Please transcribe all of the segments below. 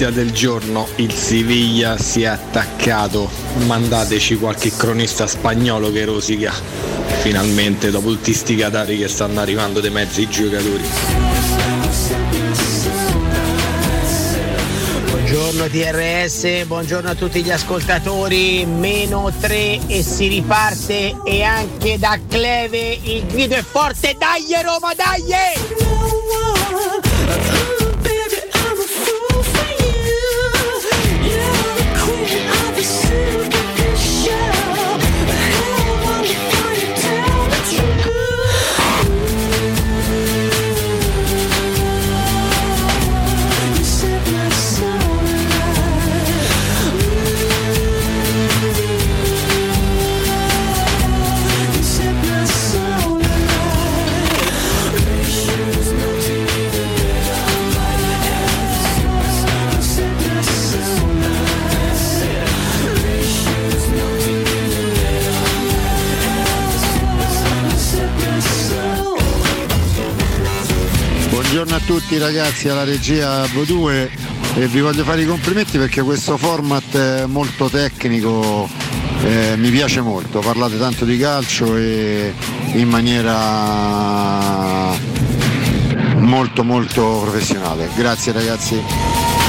Notizia del giorno, il Siviglia si è attaccato. Mandateci qualche cronista spagnolo che rosica. Finalmente, dopo tutti sti catari che stanno arrivando dei mezzi giocatori. Buongiorno TRS, buongiorno a tutti gli ascoltatori, meno 3 e si riparte e anche da Cleve il grido è forte, dai Roma, dai! A tutti ragazzi alla regia V2 e vi voglio fare i complimenti perché questo format è molto tecnico, eh, mi piace molto, parlate tanto di calcio e in maniera molto molto professionale. Grazie ragazzi. ragazzi,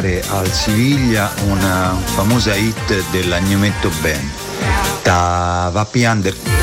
dedicare al Siviglia una famosa hit dell'Agnometto Band. Da Vapi Under.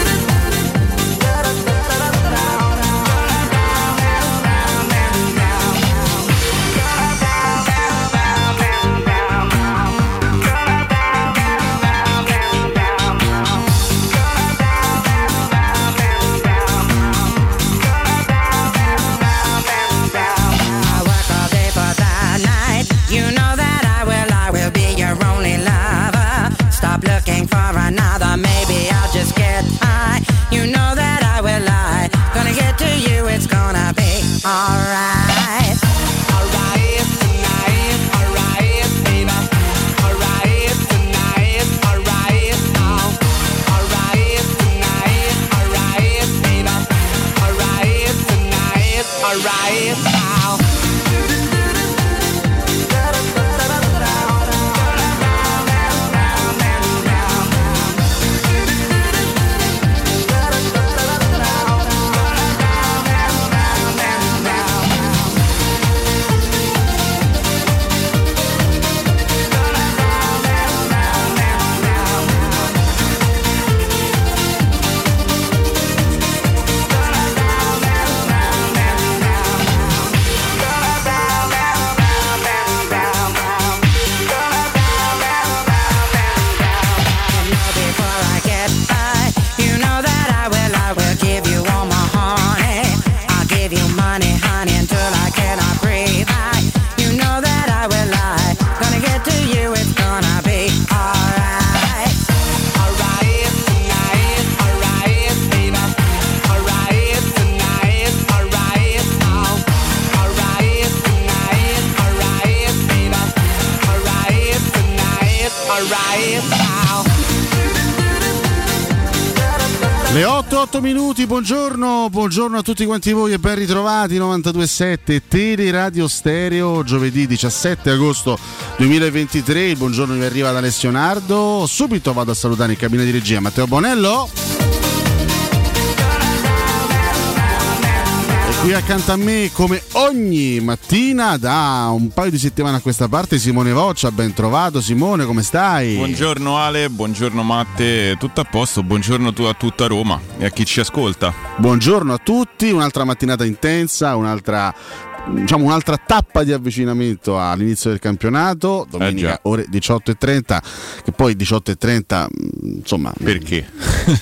18 minuti, buongiorno, buongiorno a tutti quanti voi e ben ritrovati 927 Tele Radio Stereo giovedì 17 agosto 2023. Il buongiorno mi arriva da Alessio Nardo. Subito vado a salutare in cabina di regia Matteo Bonello. Qui accanto a me, come ogni mattina, da un paio di settimane a questa parte, Simone Voccia, ben trovato Simone, come stai? Buongiorno Ale, buongiorno Matte, tutto a posto, buongiorno tu- a tutta Roma e a chi ci ascolta. Buongiorno a tutti, un'altra mattinata intensa, un'altra, diciamo, un'altra tappa di avvicinamento all'inizio del campionato, domenica già. ore 18.30, che poi 18.30, mh, insomma, Perché?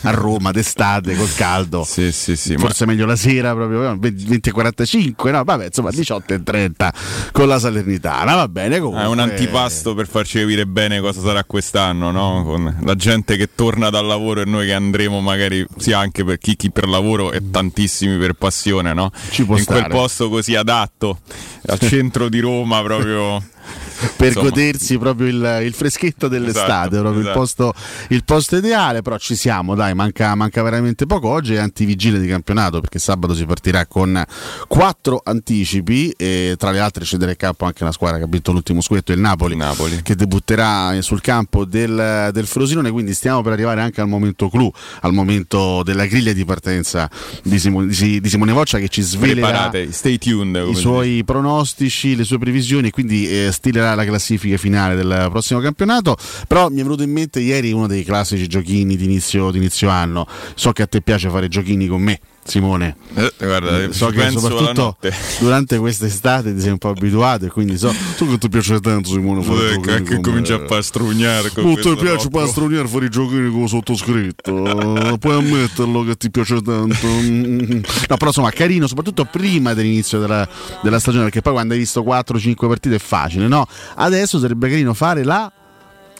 a Roma d'estate col caldo. Sì, sì, sì. ma- Forse meglio la sera, proprio eh, 20.45, no? Vabbè, insomma, 18.30 con la Salernitana, va bene comunque. È un antipasto per farci capire bene cosa sarà quest'anno, no? Con la gente che torna dal lavoro e noi che andremo magari sia anche per chi, chi per lavoro e tantissimi per passione, no? Ci può In quel stare. posto così adatto, al centro di Roma proprio. per Insomma. godersi proprio il, il freschetto dell'estate, Esatto, proprio il, esatto. posto, il posto ideale, però ci siamo, dai, manca, manca veramente poco. Oggi è antivigile di campionato perché sabato si partirà con quattro anticipi e tra le altre scendere in campo anche una squadra che ha vinto l'ultimo scudetto, il Napoli, Napoli. che debutterà sul campo del, del Frosinone, quindi stiamo per arrivare anche al momento clou, al momento della griglia di partenza di, Simo- di- di Simone Voccia che ci svelerà Preparate, stay tuned. come i suoi pronostici, le sue previsioni, quindi eh, stilerà la classifica finale del prossimo campionato. Però mi è venuto in mente ieri uno dei classici giochini di inizio, anno. So che a te piace fare giochini con me. Simone, Eh, guarda, so ci che soprattutto durante quest'estate ti sei un po' abituato e quindi so, so che ti piace tanto Simone fare Eh, giochini che comincia a pastrugnare con Oh, ti piace rotto. pastroniare fuori i giochini con sottoscritto? Puoi ammetterlo che ti piace tanto? No, però insomma, carino, soprattutto prima dell'inizio della, della stagione, perché poi quando hai visto 4-5 partite è facile, no? Adesso sarebbe carino fare la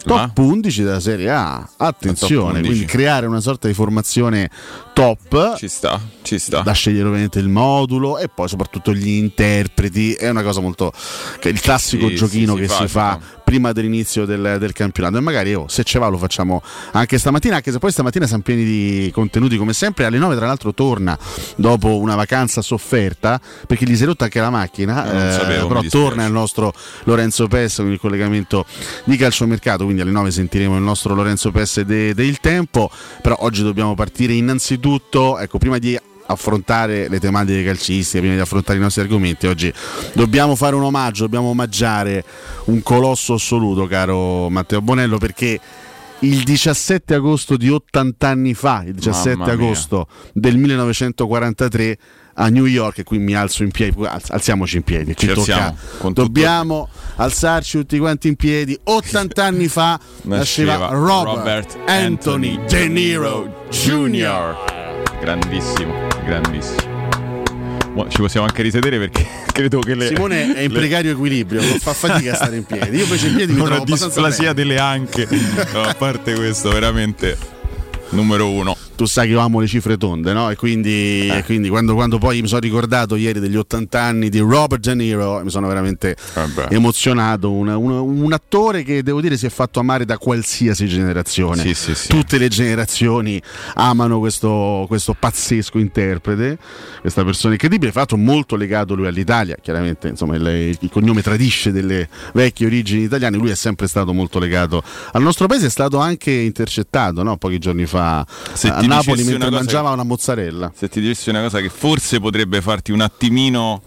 top 11 della Serie A. Attenzione, 11. quindi creare una sorta di formazione top. Ci sta, ci sta. Da scegliere ovviamente il modulo e poi soprattutto gli interpreti. È una cosa molto. che il classico Sì, giochino sì, che si si fa, fa prima dell'inizio del, del campionato. E magari oh, se ce va lo facciamo anche stamattina, anche se poi stamattina siamo pieni di contenuti come sempre. Alle 9 tra l'altro torna dopo una vacanza sofferta perché gli si è rotta anche la macchina. Eh, sapevo, però mi dispiace. torna il nostro Lorenzo Pes con il collegamento di calciomercato. Quindi alle 9 sentiremo il nostro Lorenzo Pes de- del tempo. Però oggi dobbiamo partire innanzitutto, ecco, prima di affrontare le tematiche calcistiche, prima di affrontare i nostri argomenti, oggi dobbiamo fare un omaggio, dobbiamo omaggiare un colosso assoluto, caro Matteo Bonello, perché il 17 agosto di 80 anni fa, il 17 Mamma mia. agosto del 1943 a New York, e qui mi alzo in piedi, alz- alziamoci in piedi, Ci tocca- con tutto- dobbiamo alzarci tutti quanti in piedi. 80 anni fa nasceva, Nasceva Robert, Anthony De Niro Jr. Grandissimo, grandissimo. Mo ci possiamo anche risedere perché credo che le. Simone è in le- precario equilibrio, fa fatica a stare in piedi. Io invece in piedi mi Una displasia delle anche. No, a parte questo, veramente numero uno. Tu sai che io amo le cifre tonde, no? E quindi, Eh. e quindi quando, quando poi mi sono ricordato ieri degli 80 anni di Robert De Niro, mi sono veramente Vabbè. emozionato. Un, un- un attore che devo dire si è fatto amare da qualsiasi generazione. Sì, sì, sì. Tutte le generazioni amano questo, questo pazzesco interprete, questa persona incredibile, fra l'altro molto legato lui all'Italia, chiaramente insomma, il, il cognome tradisce delle vecchie origini italiane, lui è sempre stato molto legato al nostro paese, è stato anche intercettato no? pochi giorni fa Se a ti Napoli mentre mangiava che- una mozzarella. Se ti dicessi una cosa che forse potrebbe farti un attimino,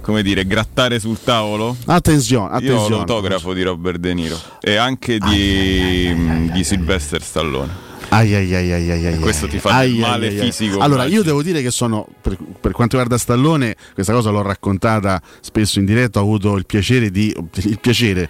come dire, grattare sul tavolo. Attenzione, Io ho attenzione. l'autografo di Robert De Niro e anche di, di Sylvester Stallone. Ai, ai, ai, ai, ai, ai, questo ti fa Ai, male ai, fisico, Allora, io devo dire che sono, per, per quanto riguarda Stallone, questa cosa l'ho raccontata spesso in diretta, ho avuto il piacere di... il piacere,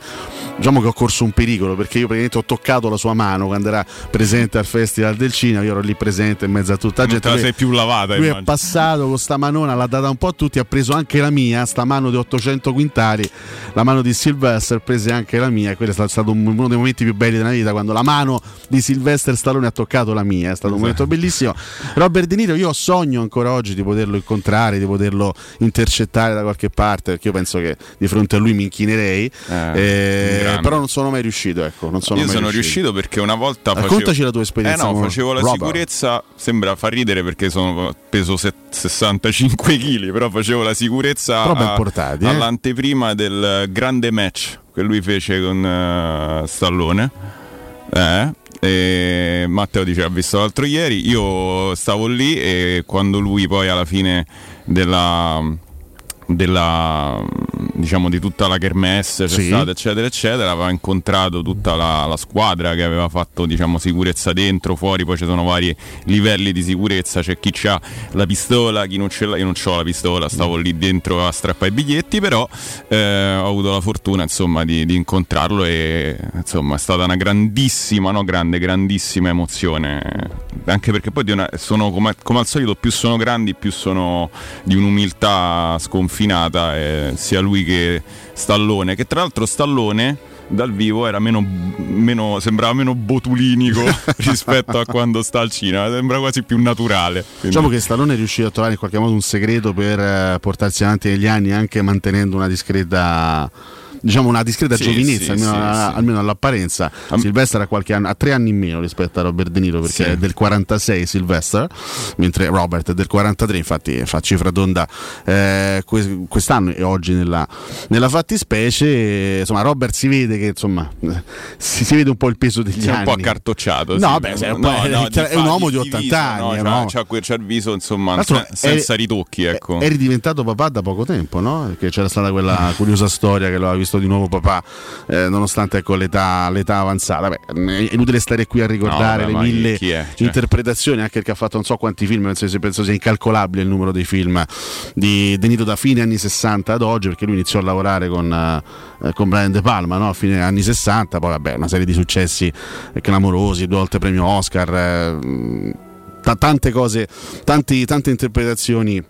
diciamo che ho corso un pericolo, perché io praticamente ho toccato la sua mano quando era presente al Festival del Cinema, io ero lì presente in mezzo a tutta la Non gente. te la lui- sei più lavata, Lui è immagino. passato con sta manona, l'ha data un po' a tutti, ha preso anche la mia, sta mano di 800 quintali, la mano di Sylvester prese anche la mia, quello è stato- stato un- uno dei momenti più belli della mia vita, quando la mano di Sylvester Stallone ha toccato la mia, è stato un momento bellissimo. Robert De Niro, io sogno ancora oggi di poterlo incontrare, di poterlo intercettare da qualche parte, perché io penso che di fronte a lui mi inchinerei, eh, grande. però non sono mai riuscito, ecco, non sono Io mai sono riuscito. riuscito perché una volta facevo... Raccontaci la tua esperienza Eh no, facevo la Robert. sicurezza, sembra far ridere perché sono peso set- 65 kg, però facevo la sicurezza a- portati, eh. all'anteprima del grande match che lui fece con eh, Stallone. Eh, e Matteo dice ha visto l'altro ieri, io stavo lì e quando lui poi alla fine della della diciamo di tutta la kermesse Sì. stata eccetera eccetera aveva incontrato tutta la, la squadra che aveva fatto diciamo sicurezza dentro fuori poi ci sono vari livelli di sicurezza c'è chi ha la pistola chi non ce l'ha io non ho la pistola stavo lì dentro a strappare i biglietti però eh, ho avuto la fortuna insomma di, di incontrarlo e insomma è stata una grandissima no grande grandissima emozione anche perché poi una- sono come, come al solito più sono grandi più sono di un'umiltà sconfinata eh, sia lui che Stallone che tra l'altro Stallone dal vivo era meno, meno- sembrava meno botulinico rispetto a quando sta al cinema sembra quasi più naturale Quindi- Diciamo che Stallone è riuscito a trovare in qualche modo un segreto per eh, portarsi avanti negli anni anche mantenendo una discreta diciamo una discreta Sì, giovinezza sì, almeno, sì, alla- almeno all'apparenza Silvestre ha qualche anno ha tre anni in meno rispetto a Robert De Niro perché è del 46 Silvestre mentre Robert è del 43 infatti fa cifra tonda eh, que- quest'anno e oggi nella, nella fattispecie insomma Robert si vede che insomma eh, si, si vede un po' il peso degli Sì, è un anni po' accartocciato. No, beh, è un po'- è- di è un uomo di viso, 80 anni, no? è un C'ha, c'ha, il viso, insomma, l'altro sen- senza ritocchi, ecco. Eri diventato papà da poco tempo, no? Perché c'era stata quella curiosa storia che lo aveva visto di nuovo papà, eh, nonostante ecco, l'età, l'età avanzata. Beh, è inutile stare qui a ricordare No, le mille? Cioè. interpretazioni, anche perché ha fatto non so quanti film, penso, penso sia incalcolabile il numero dei film di De Niro da fine anni 60 ad oggi, perché lui iniziò a lavorare con, eh, con Brian De Palma no? a fine anni 60, poi vabbè, una serie di successi clamorosi, due volte premio Oscar. eh, ta- tante cose, tanti- tante interpretazioni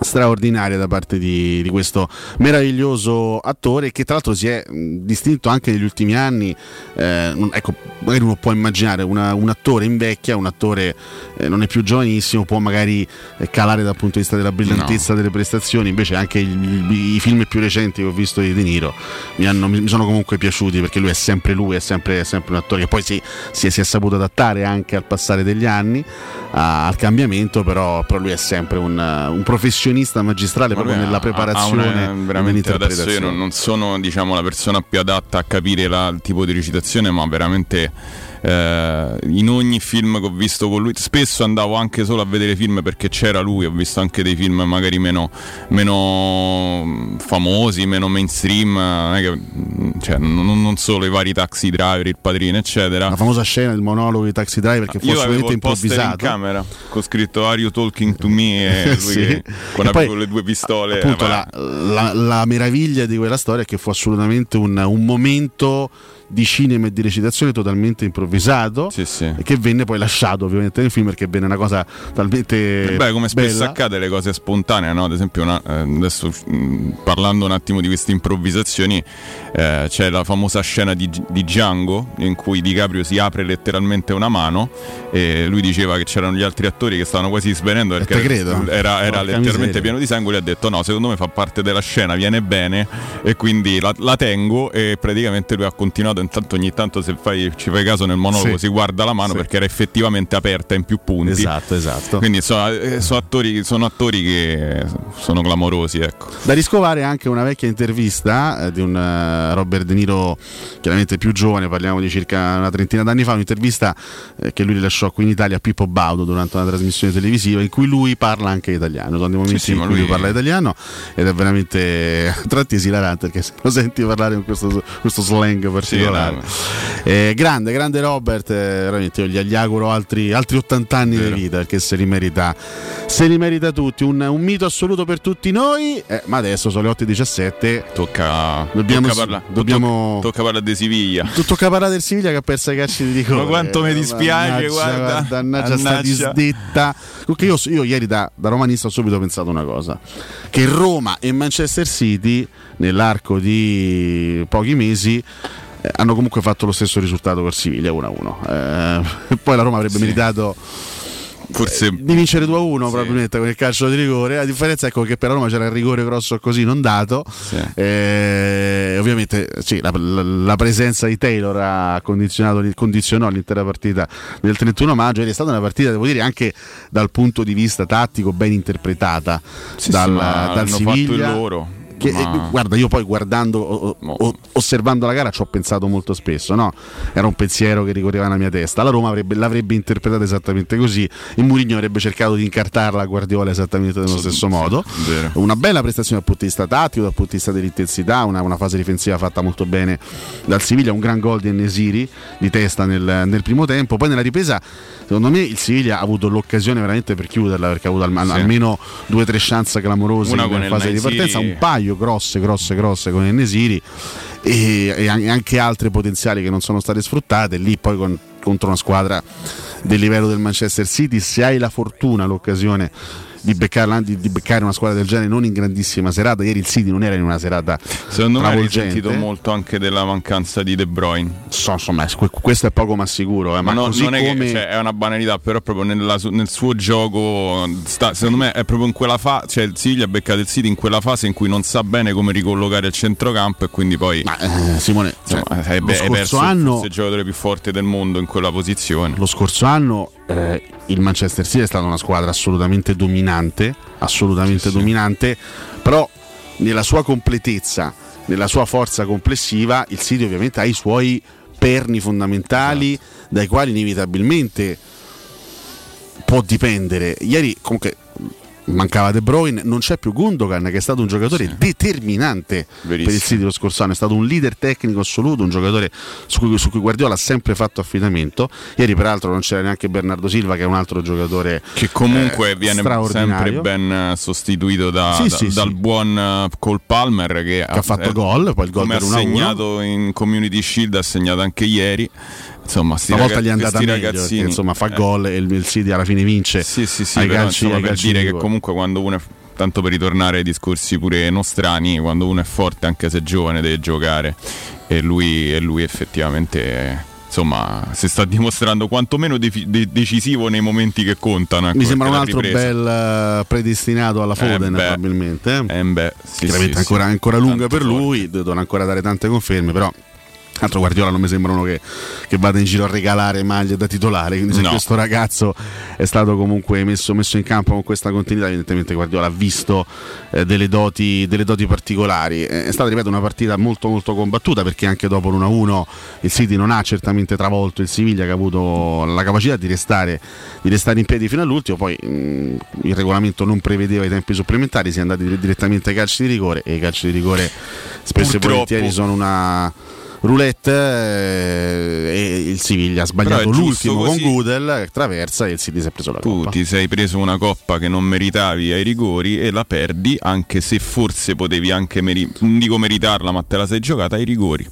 straordinarie da parte di, di questo meraviglioso attore che tra l'altro si è distinto anche negli ultimi anni eh, ecco magari uno può immaginare una- un attore invecchia un attore eh, non è più giovanissimo può magari eh, calare dal punto di vista della brillantezza delle prestazioni invece anche il- i film più recenti che ho visto di De Niro mi, hanno- mi sono comunque piaciuti perché lui è sempre lui è sempre, è sempre un attore che poi si, si è, si è saputo adattare anche al passare degli anni a- al cambiamento però, però lui è sempre un, un professionista magistrale proprio Vabbè, nella preparazione una- veramente adesso io non, non sono diciamo, la persona più adatta a capire la- il tipo di recitazione, ma veramente eh, in ogni film che ho visto con lui, spesso andavo anche solo a vedere film perché c'era lui, ho visto anche dei film magari meno, meno famosi, meno mainstream, non, che, cioè, non, non, solo i vari taxi driver, il padrino, eccetera. La famosa scena del monologo di taxi driver che fu Io assolutamente il poster in improvvisato. camera con scritto Are you talking to me? E lui Sì. che, con, E poi, con le due pistole. Appunto, vabbè. la, la- la meraviglia di quella storia è che fu assolutamente un, un momento di cinema e di recitazione totalmente improvvisato Sì, sì. e che venne poi lasciato ovviamente nel film perché venne una cosa talmente Beh, come spesso bella. accade le cose spontanee, no? ad esempio una- eh, adesso parlando un attimo di queste improvvisazioni, eh, c'è la famosa scena di, di Django in cui DiCaprio si apre letteralmente una mano e lui diceva che c'erano gli altri attori che stavano quasi svenendo perché era, era Porca letteralmente miseria. pieno di sangue e lui ha detto no, secondo me fa parte della scena, viene bene e quindi la, la tengo e praticamente lui ha continuato, intanto ogni tanto se fai- ci fai caso nel monologo Sì. si guarda la mano Sì. perché era effettivamente aperta in più punti. Esatto, esatto. Quindi sono, eh, sono attori, sono attori che sono clamorosi, ecco. Da riscovare anche una vecchia intervista eh, di un eh, Robert De Niro, chiaramente più giovane, parliamo di circa una trentina d'anni fa, un'intervista che lui rilasciò qui in Italia a Pippo Baudo durante una trasmissione televisiva in cui lui parla anche italiano. Sono dei momenti sì, in ma cui lui lui- parla italiano ed è veramente a tratti esilarante perché se lo senti parlare con questo, questo slang particolare. No, Eh, grande, grande Robert, eh, veramente io gli, gli auguro altri, altri 80 anni Vero. di vita perché se li merita, se li merita tutti. Un, un mito assoluto per tutti noi, eh, ma adesso sono le 8.17. Tocca, Dobbiamo- tocca, parla- dobbiamo- tocca, tocca parlare di Siviglia. Tocca parlare del Siviglia che ha perso i calci di rigore. Ma quanto mi dispiace, guarda. Mannaggia, sta disdetta. Comunque io, io ieri da, da romanista ho subito pensato una cosa: che Roma e Manchester City, nell'arco di pochi mesi, eh, hanno comunque fatto lo stesso risultato per Siviglia 1-1. Eh, poi la Roma avrebbe Sì. meritato Forse di vincere 2-1 Sì. probabilmente con il calcio di rigore. La differenza ecco che per la Roma c'era il rigore grosso così non dato. Sì. Eh, ovviamente sì, la, la- la presenza di Taylor ha condizionato, condizionò l'intera partita del 31 maggio ed è stata una partita, devo dire, anche dal punto di vista tattico ben interpretata Sì, dal, sì, dal Siviglia. fatto il loro. Che, ma- eh, guarda, io poi guardando, o- o- osservando la gara, ci ho pensato molto spesso. No? Era un pensiero che ricorreva nella mia testa. La Roma avrebbe- l'avrebbe interpretata esattamente così. E Mourinho avrebbe cercato di incartarla a Guardiola esattamente nello stesso modo. vero. Una bella prestazione dal punto di vista tattico, dal punto di vista dell'intensità, una, una fase difensiva fatta molto bene dal Siviglia. Un gran gol di Enesiri di testa nel, nel primo tempo. Poi nella ripresa, secondo me, il Siviglia ha avuto l'occasione veramente per chiuderla perché ha avuto al- Sì. almeno due o tre chance clamorose Una in il fase di partenza. Un paio grosse, grosse, grosse con Enesiri e, e an- anche altre potenziali che non sono state sfruttate. Lì poi con- contro una squadra del livello del Manchester City, se hai la fortuna, l'occasione di beccare, di, beccare una squadra del genere non in grandissima serata, ieri il City non era in una serata Secondo me hai risentito molto anche della mancanza di De Bruyne. So, insomma, que- questo è poco ma sicuro, eh, ma, Ma no- non è, come che, cioè, è una banalità, però proprio nella nel suo gioco, sta- secondo me è proprio in quella fase, cioè il Siviglia ha beccato il City in quella fase in cui non sa bene come ricollocare il centrocampo e quindi poi Ma, eh, Simone, cioè, insomma, hai, lo hai scorso perso anno il giocatore più forte del mondo in quella posizione. lo scorso anno eh, il Manchester City è stata una squadra assolutamente dominante, assolutamente Sì, sì. dominante, però nella sua completezza, nella sua forza complessiva, il City ovviamente ha i suoi perni fondamentali Esatto. dai quali inevitabilmente può dipendere. Ieri comunque mancava De Bruyne, non c'è più Gundogan che è stato un giocatore Sì. determinante per il Verissimo. City lo scorso anno, è stato un leader tecnico assoluto, un giocatore su cui, su cui Guardiola ha sempre fatto affidamento. Ieri peraltro non c'era neanche Bernardo Silva che è un altro giocatore Che comunque eh, viene sempre ben eh, sostituito da- Sì, da- sì, dal buon eh, Cole Palmer che, che ha fatto gol, poi il gol come ha per 1-1. segnato in Community Shield, ha segnato anche ieri. Insomma, Stavolta raga- gli è andata meglio ragazzini, perché insomma fa eh, gol e il, il City alla fine vince. Sì, sì, sì, ai però, calci- insomma, ai per dire di che comunque quando uno è tanto per ritornare ai discorsi pure nostrani, quando uno è forte anche se è giovane deve giocare e lui, e lui effettivamente eh, insomma si sta dimostrando quantomeno defi- de- decisivo nei momenti che contano. ecco, Mi sembra un altro bel eh, predestinato alla Foden beh. probabilmente. Eh, beh, sì, Chiaramente sì, ancora, sì. ancora lunga per lui, devono ancora dare tante conferme, però Altro Guardiola non mi sembra uno che, che, vada in giro a regalare maglie da titolare, quindi se no. questo ragazzo è stato comunque messo, messo, in campo con questa continuità, evidentemente Guardiola ha visto eh, delle, doti, delle, doti, particolari. È stata, ripeto, una partita molto molto combattuta perché anche dopo l'1-1 il City non ha certamente travolto il Siviglia che ha avuto la capacità di restare, di restare in piedi fino all'ultimo, poi mh, il regolamento non prevedeva i tempi supplementari, si è andati direttamente ai calci di rigore e i calci di rigore spesso Purtroppo. e volentieri sono una roulette eh, e il Siviglia ha sbagliato l'ultimo con Gudel traversa e il City si è preso la tu coppa. Tu ti sei preso una coppa che non meritavi ai rigori e la perdi anche se forse potevi anche meri- non dico meritarla ma te la sei giocata ai rigori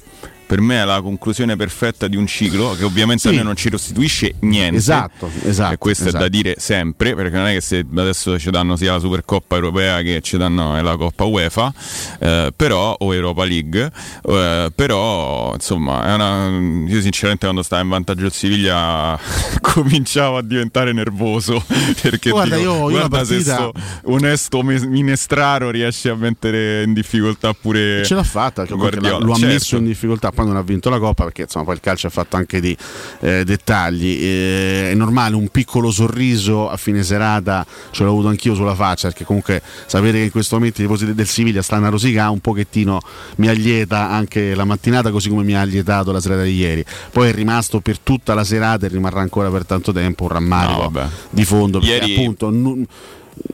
per me è la conclusione perfetta di un ciclo che ovviamente sì. a noi non ci restituisce niente. Esatto, esatto. E questo esatto. è da dire sempre, perché non è che se adesso ci danno sia la Supercoppa europea che ci danno la Coppa UEFA, eh, però, o Europa League, eh, però insomma, una, io sinceramente quando stavo in vantaggio il Siviglia cominciavo a diventare nervoso perché guarda, dico, io, io guarda partita... se sto onesto minestraro riesce a mettere in difficoltà pure ce l'ha fatta, lo ha certo. messo in difficoltà quando non ha vinto la Coppa, perché insomma poi il calcio ha fatto anche di eh, dettagli. Eh, è normale un piccolo sorriso a fine serata, ce l'ho avuto anch'io sulla faccia, perché comunque sapere che in questo momento i tifosi del Siviglia stanno a rosicare un pochettino mi allieta anche la mattinata, così come mi ha allietato la serata di ieri. Poi è rimasto per tutta la serata e rimarrà ancora per tanto tempo un rammarico no, di fondo, perché ieri... appunto. N-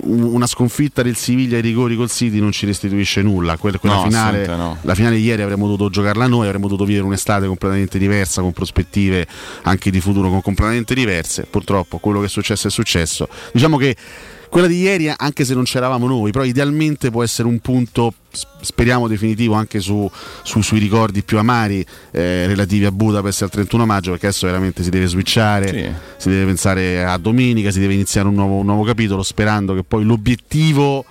una sconfitta del Siviglia ai rigori col City non ci restituisce nulla. quella no, finale, no. La finale di ieri avremmo dovuto giocarla noi, avremmo dovuto vivere un'estate completamente diversa, con prospettive anche di futuro completamente diverse. Purtroppo quello che è successo è successo. Diciamo che quella di ieri, anche se non c'eravamo noi, però idealmente può essere un punto, speriamo definitivo, anche su, su, sui ricordi più amari eh, relativi a Budapest al 31 maggio, perché adesso veramente si deve switchare, sì. si deve pensare a domenica, si deve iniziare un nuovo, un nuovo capitolo, sperando che poi l'obiettivo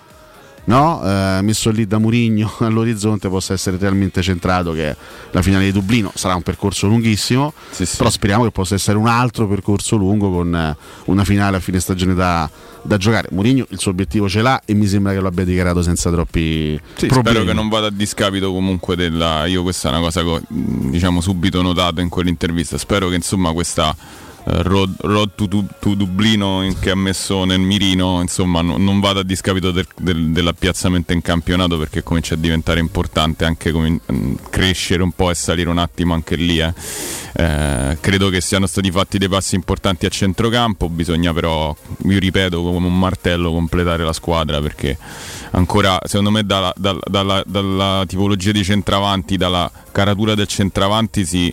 no? eh, messo lì da Murigno all'orizzonte possa essere realmente centrato che la finale di Dublino sarà un percorso lunghissimo sì, sì. però speriamo che possa essere un altro percorso lungo con eh, una finale a fine stagione da, da giocare Murigno il suo obiettivo ce l'ha e mi sembra che lo abbia dichiarato senza troppi sì, problemi spero che non vada a discapito comunque della io questa è una cosa che diciamo subito notato in quell'intervista spero che insomma questa Road, road to, to, to, Dublino che ha messo nel mirino, insomma no, non vada a discapito del, del, dell'appiazzamento in campionato perché comincia a diventare importante anche com- mm, crescere un po' e salire un attimo anche lì. Eh. Eh, credo che siano stati fatti dei passi importanti a centrocampo, bisogna però, io ripeto, come un martello completare la squadra perché ancora secondo me dalla, dalla, dalla, dalla tipologia di centravanti, dalla caratura del centravanti si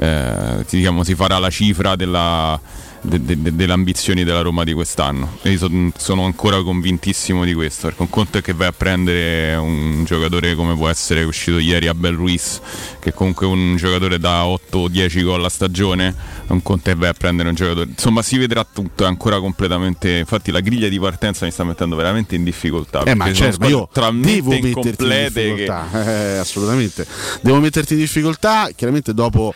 eh, diciamo, si farà la cifra della, de, de, de, delle ambizioni della Roma di quest'anno. E io son, sono ancora convintissimo di questo, perché un conto è che vai a prendere un giocatore come può essere uscito ieri Abel Ruiz, che comunque è un giocatore da 8-10 gol a stagione, un conto è che vai a prendere un giocatore. Insomma, si vedrà tutto, è ancora completamente. Infatti, la griglia di partenza mi sta mettendo veramente in difficoltà. Eh, ma certo, io devo metterti in difficoltà. Che... Eh, assolutamente, devo metterti in difficoltà. Chiaramente, dopo,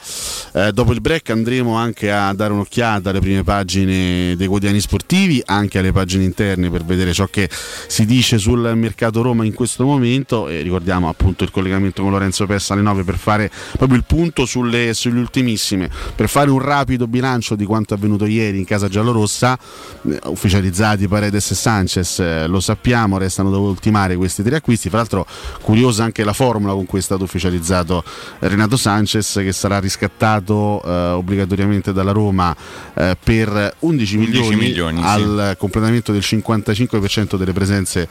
eh, dopo il break andremo anche a dare un'occhiata alle prime prime pagine dei quotidiani sportivi, anche alle pagine interne per vedere ciò che si dice sul mercato Roma in questo momento. E ricordiamo appunto il collegamento con Lorenzo Pessa alle 9 per fare proprio il punto sulle, sulle ultimissime, per fare un rapido bilancio di quanto avvenuto ieri in casa giallorossa, eh, ufficializzati Paredes e Sanchez, eh, lo sappiamo, restano da ultimare questi tre acquisti. Fra l'altro curiosa anche la formula con cui è stato ufficializzato Renato Sanchez che sarà riscattato eh, obbligatoriamente dalla Roma eh, per 11 milioni, 11 milioni al sì. completamento del 55% delle presenze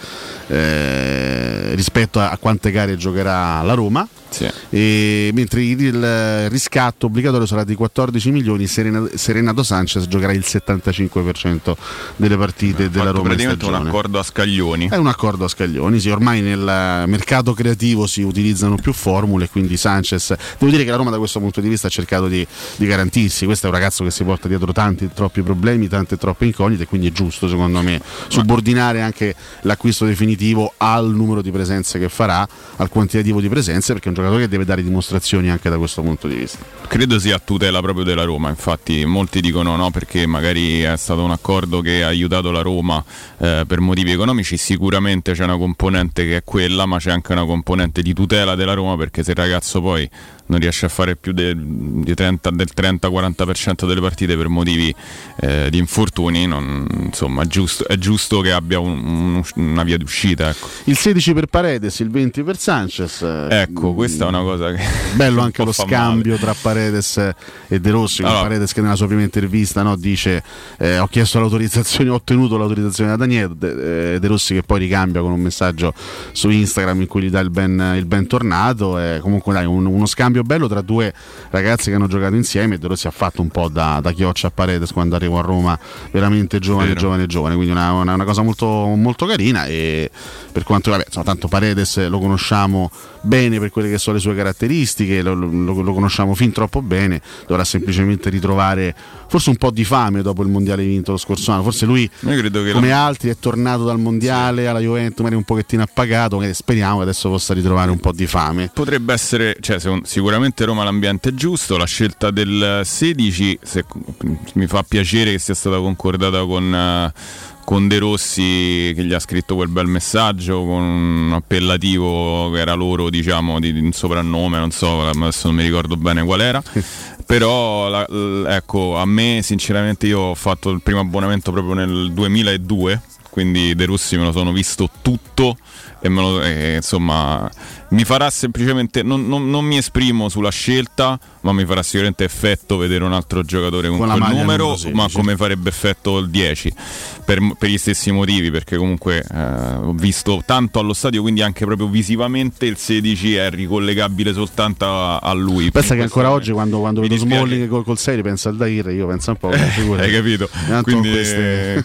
eh, rispetto a, a quante gare giocherà la Roma. Sì. E, mentre il riscatto obbligatorio sarà di 14 milioni, Serena, Serenato Sanchez giocherà il 75% delle partite Beh, della Roma. Praticamente un accordo a scaglioni. È un accordo a scaglioni, sì, ormai nel mercato creativo si utilizzano più formule, quindi Sanchez, devo dire che la Roma da questo punto di vista ha cercato di, di garantirsi, questo è un ragazzo che si porta dietro tanti troppi problemi, tante troppe incognite, quindi è giusto secondo me subordinare anche l'acquisto definitivo al numero di presenze che farà, al quantitativo di presenze, perché è un giocatore che deve dare dimostrazioni anche da questo punto di vista. Credo sia a tutela proprio della Roma, infatti molti dicono no perché magari è stato un accordo che ha aiutato la Roma eh, per motivi economici, sicuramente c'è una componente che è quella, ma c'è anche una componente di tutela della Roma perché se il ragazzo poi non riesce a fare più de, di 30, del 30-40% delle partite per motivi eh, di infortuni, non, insomma è giusto, è giusto che abbia un, un, una via d'uscita. Ecco. Il 16 per Paredes, il 20 per Sanchez. Ecco, questa è una cosa che... Bello anche lo scambio male. tra Paredes e De Rossi, allora, Paredes che nella sua prima intervista no, dice eh, ho chiesto l'autorizzazione, ho ottenuto l'autorizzazione da Daniel, De, eh, De, Rossi che poi ricambia con un messaggio su Instagram in cui gli dà il ben, il bentornato, eh, comunque dai, un, uno scambio bello tra due ragazzi che hanno giocato insieme e De Rossi ha fatto un po' da, da chioccia a Paredes quando arrivò a Roma veramente giovane, Vero. giovane, giovane, quindi una, una, una cosa molto, molto carina e per quanto vabbè, insomma, tanto Paredes lo conosciamo bene per quelle che sono le sue caratteristiche, lo, lo, lo, conosciamo fin troppo bene, dovrà semplicemente ritrovare forse un po' di fame dopo il mondiale vinto lo scorso anno, forse lui come la... altri è tornato dal mondiale sì. alla Juventus magari un pochettino appagato, speriamo che adesso possa ritrovare un po' di fame. Potrebbe essere, cioè, sicuramente Roma l'ambiente giusto, la scelta del 16 se, mi fa piacere che sia stata concordata con... Uh, con De Rossi che gli ha scritto quel bel messaggio con un appellativo che era loro diciamo di, di un soprannome non so adesso non mi ricordo bene qual era. Però la, ecco a me sinceramente io ho fatto il primo abbonamento proprio nel 2002 quindi De Rossi me lo sono visto tutto e, lo, e insomma mi farà semplicemente non, non, non, mi esprimo sulla scelta ma mi farà sicuramente effetto vedere un altro giocatore con, con quel numero ma come farebbe effetto il 10 per, per gli stessi motivi perché comunque eh, ho visto tanto allo stadio quindi anche proprio visivamente il 16 è ricollegabile soltanto a, a lui. Pensa che ancora oggi quando, quando vedo Smalling col, col 6 pensa al Dair io penso un po' hai capito? Quindi,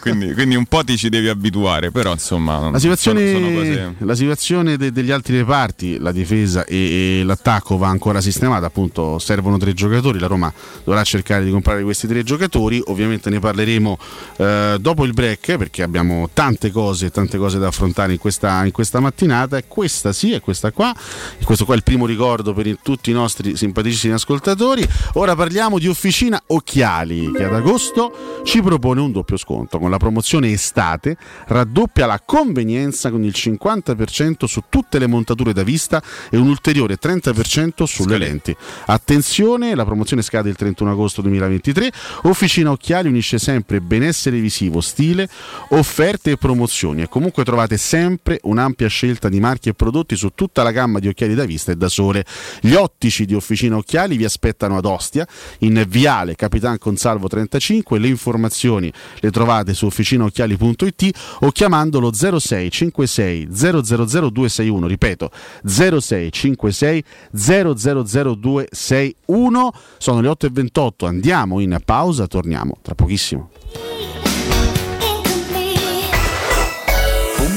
quindi, quindi, un po' ti ci devi abituare però insomma la situazione, sono, sono cose... la situazione de, degli altri reparti la difesa e, e, l'attacco va ancora sistemata, appunto servono tre giocatori, la Roma dovrà cercare di comprare questi tre giocatori, ovviamente ne parleremo eh, dopo il break perché abbiamo tante cose, tante cose da affrontare in questa, in questa mattinata e questa sì e questa qua, e questo qua è il primo ricordo per il, tutti i nostri simpaticissimi ascoltatori, ora parliamo di Officina Occhiali che ad agosto ci propone un doppio sconto con la promozione estate raddoppia la convenienza con il 50% su tutte le montature da vista vista e un ulteriore 30% sulle lenti. Attenzione, la promozione scade il 31 agosto 2023. Officina Occhiali unisce sempre benessere visivo, stile, offerte e promozioni e comunque trovate sempre un'ampia scelta di marchi e prodotti su tutta la gamma di occhiali da vista e da sole. Gli ottici di Officina Occhiali vi aspettano ad Ostia in Viale Capitan Consalvo 35. Le informazioni le trovate su officinaocchiali.it o chiamandolo 0656 000 ripeto 0656 000261. Sono le 8.28, andiamo in pausa, torniamo tra pochissimo.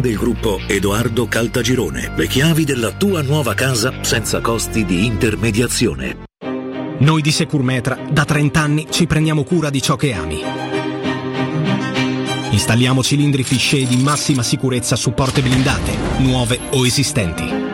del gruppo Edoardo Caltagirone. Le chiavi della tua nuova casa senza costi di intermediazione. Noi di Securmetra da 30 anni ci prendiamo cura di ciò che ami. Installiamo cilindri fisce di massima sicurezza su porte blindate, nuove o esistenti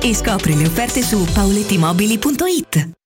e scopri le offerte su paulettimobili.it.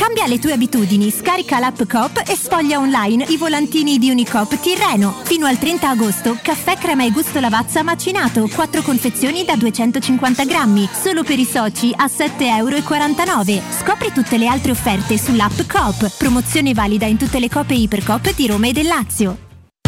Cambia le tue abitudini, scarica l'app Coop e sfoglia online i volantini di Unicoop Tirreno. Fino al 30 agosto, caffè crema e gusto lavazza macinato, 4 confezioni da 250 grammi, solo per i soci a 7,49 euro. Scopri tutte le altre offerte sull'app Coop. Promozione valida in tutte le coppe Ipercoop di Roma e del Lazio.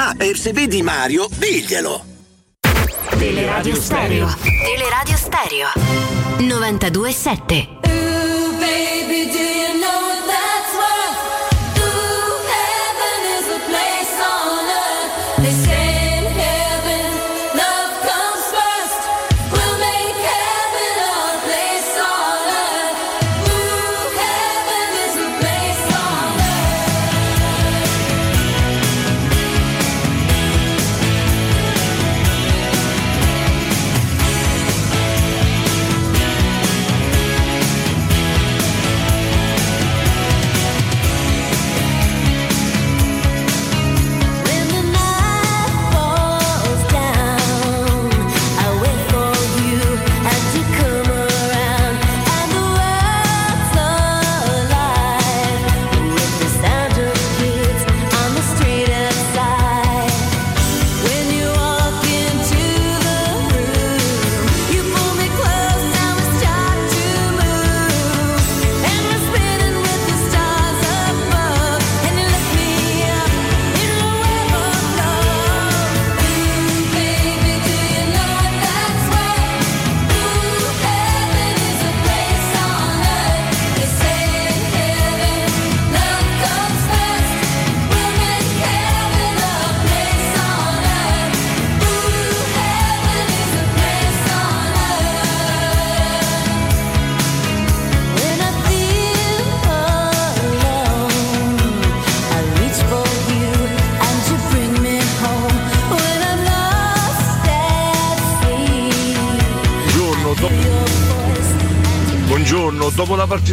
Ah, e se vedi Mario, diglielo. Teleradio Stereo. Teleradio Stereo. 92.7.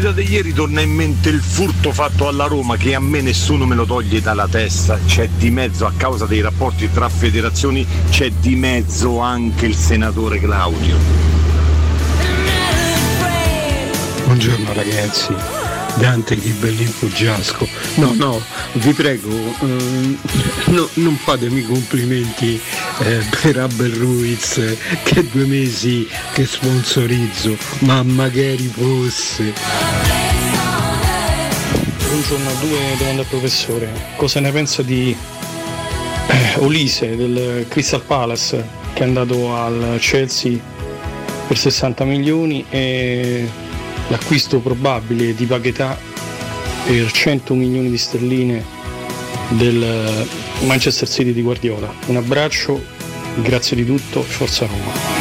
partita di ieri torna in mente il furto fatto alla Roma che a me nessuno me lo toglie dalla testa. C'è di mezzo a causa dei rapporti tra federazioni, c'è di mezzo anche il senatore Claudio. Buongiorno ragazzi, Dante Ghibellin Fuggiasco. No, no, vi prego, ehm, no, non fatemi complimenti eh, per Abel Ruiz, che è due mesi che sponsorizzo, ma magari fosse. Buongiorno, due domande al professore. Cosa ne pensa di eh, Olise del Crystal Palace che è andato al Chelsea per 60 milioni e l'acquisto probabile di Paquetà per 100 milioni di sterline del Manchester City di Guardiola. Un abbraccio, grazie di tutto, Forza Roma.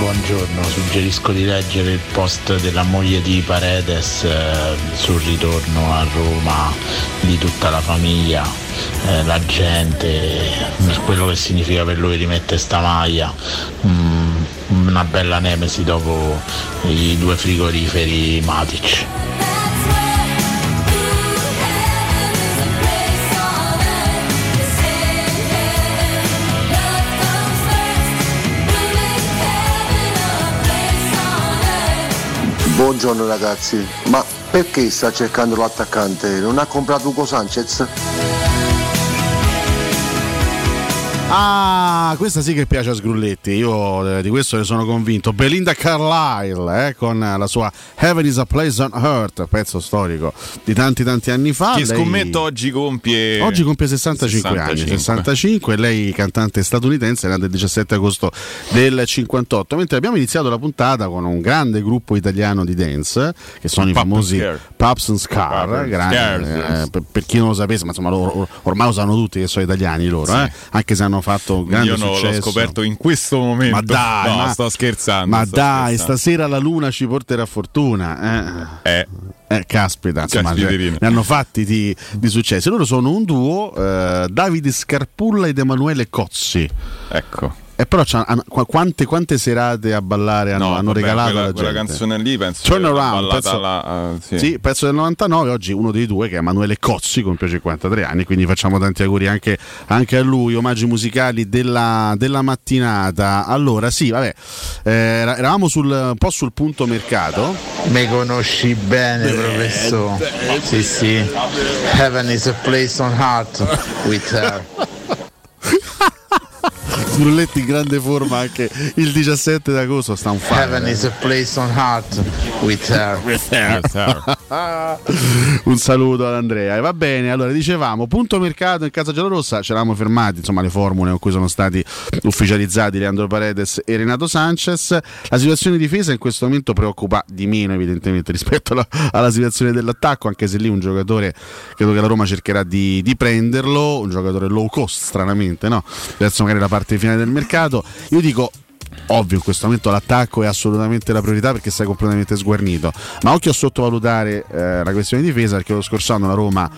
Buongiorno, suggerisco di leggere il post della moglie di Paredes eh, sul ritorno a Roma di tutta la famiglia, eh, la gente, quello che significa per lui rimettere sta maglia, mm, una bella nemesi dopo i due frigoriferi Matic. Buongiorno ragazzi, ma perché sta cercando l'attaccante? Non ha comprato Ugo Sanchez? Ah, questa sì che piace a Sgrulletti, io eh, di questo ne sono convinto. Belinda Carlisle eh, con la sua Heaven is a Place on Earth, pezzo storico di tanti tanti anni fa. Che Lei- scommetto oggi compie. Oggi compie 65, 65. anni, 65, lei cantante statunitense, nata il 17 agosto del 58. Mentre abbiamo iniziato la puntata con un grande gruppo italiano di dance, che sono i famosi. Pups and Scar, and grandi, eh, per, per chi non lo sapesse, ma insomma loro, or- ormai lo sanno tutti che sono italiani loro, Sì. eh, anche se hanno fatto un grande Io no, successo. l'ho scoperto in questo momento. Ma dai, no, ma- sto scherzando. Ma sto dai, scherzando. stasera la luna ci porterà fortuna. Eh. Eh. caspita, insomma, Caspiterina. ne hanno fatti di, di successo. Loro sono un duo, eh, Davide Scarpulla ed Emanuele Cozzi. Ecco. E però hanno- qu- quante, quante serate a ballare hanno, No, hanno vabbè, regalato quella, alla quella gente? canzone lì penso Turn Around, pezzo- la- eh, sì. Sì, pezzo del 99, oggi uno dei due che è Emanuele Cozzi, compie 53 anni, quindi facciamo tanti auguri anche, anche a lui, omaggi musicali della, della mattinata. Allora, sì, vabbè, eh, era- eravamo sul, un po' sul punto mercato. Mi conosci bene, professore. Sì, sì. Heaven is a place on heart with her. Brulletti in grande forma anche il 17 d'agosto sta un Heaven is a place on heart with her. un saluto ad Andrea. E va bene, allora dicevamo, punto mercato in casa giallorossa, ci eravamo fermati, insomma, le formule con cui sono stati ufficializzati Leandro Paredes e Renato Sanchez. La situazione di difesa in questo momento preoccupa di meno, evidentemente, rispetto alla, alla situazione dell'attacco, anche se lì un giocatore credo che la Roma cercherà di, di prenderlo, un giocatore low cost, stranamente, no? Verso magari la parte finale del mercato. Io dico Ovvio, in questo momento l'attacco è assolutamente la priorità perché sei completamente sguarnito. Ma occhio a sottovalutare eh, la questione di difesa perché lo scorso anno la Roma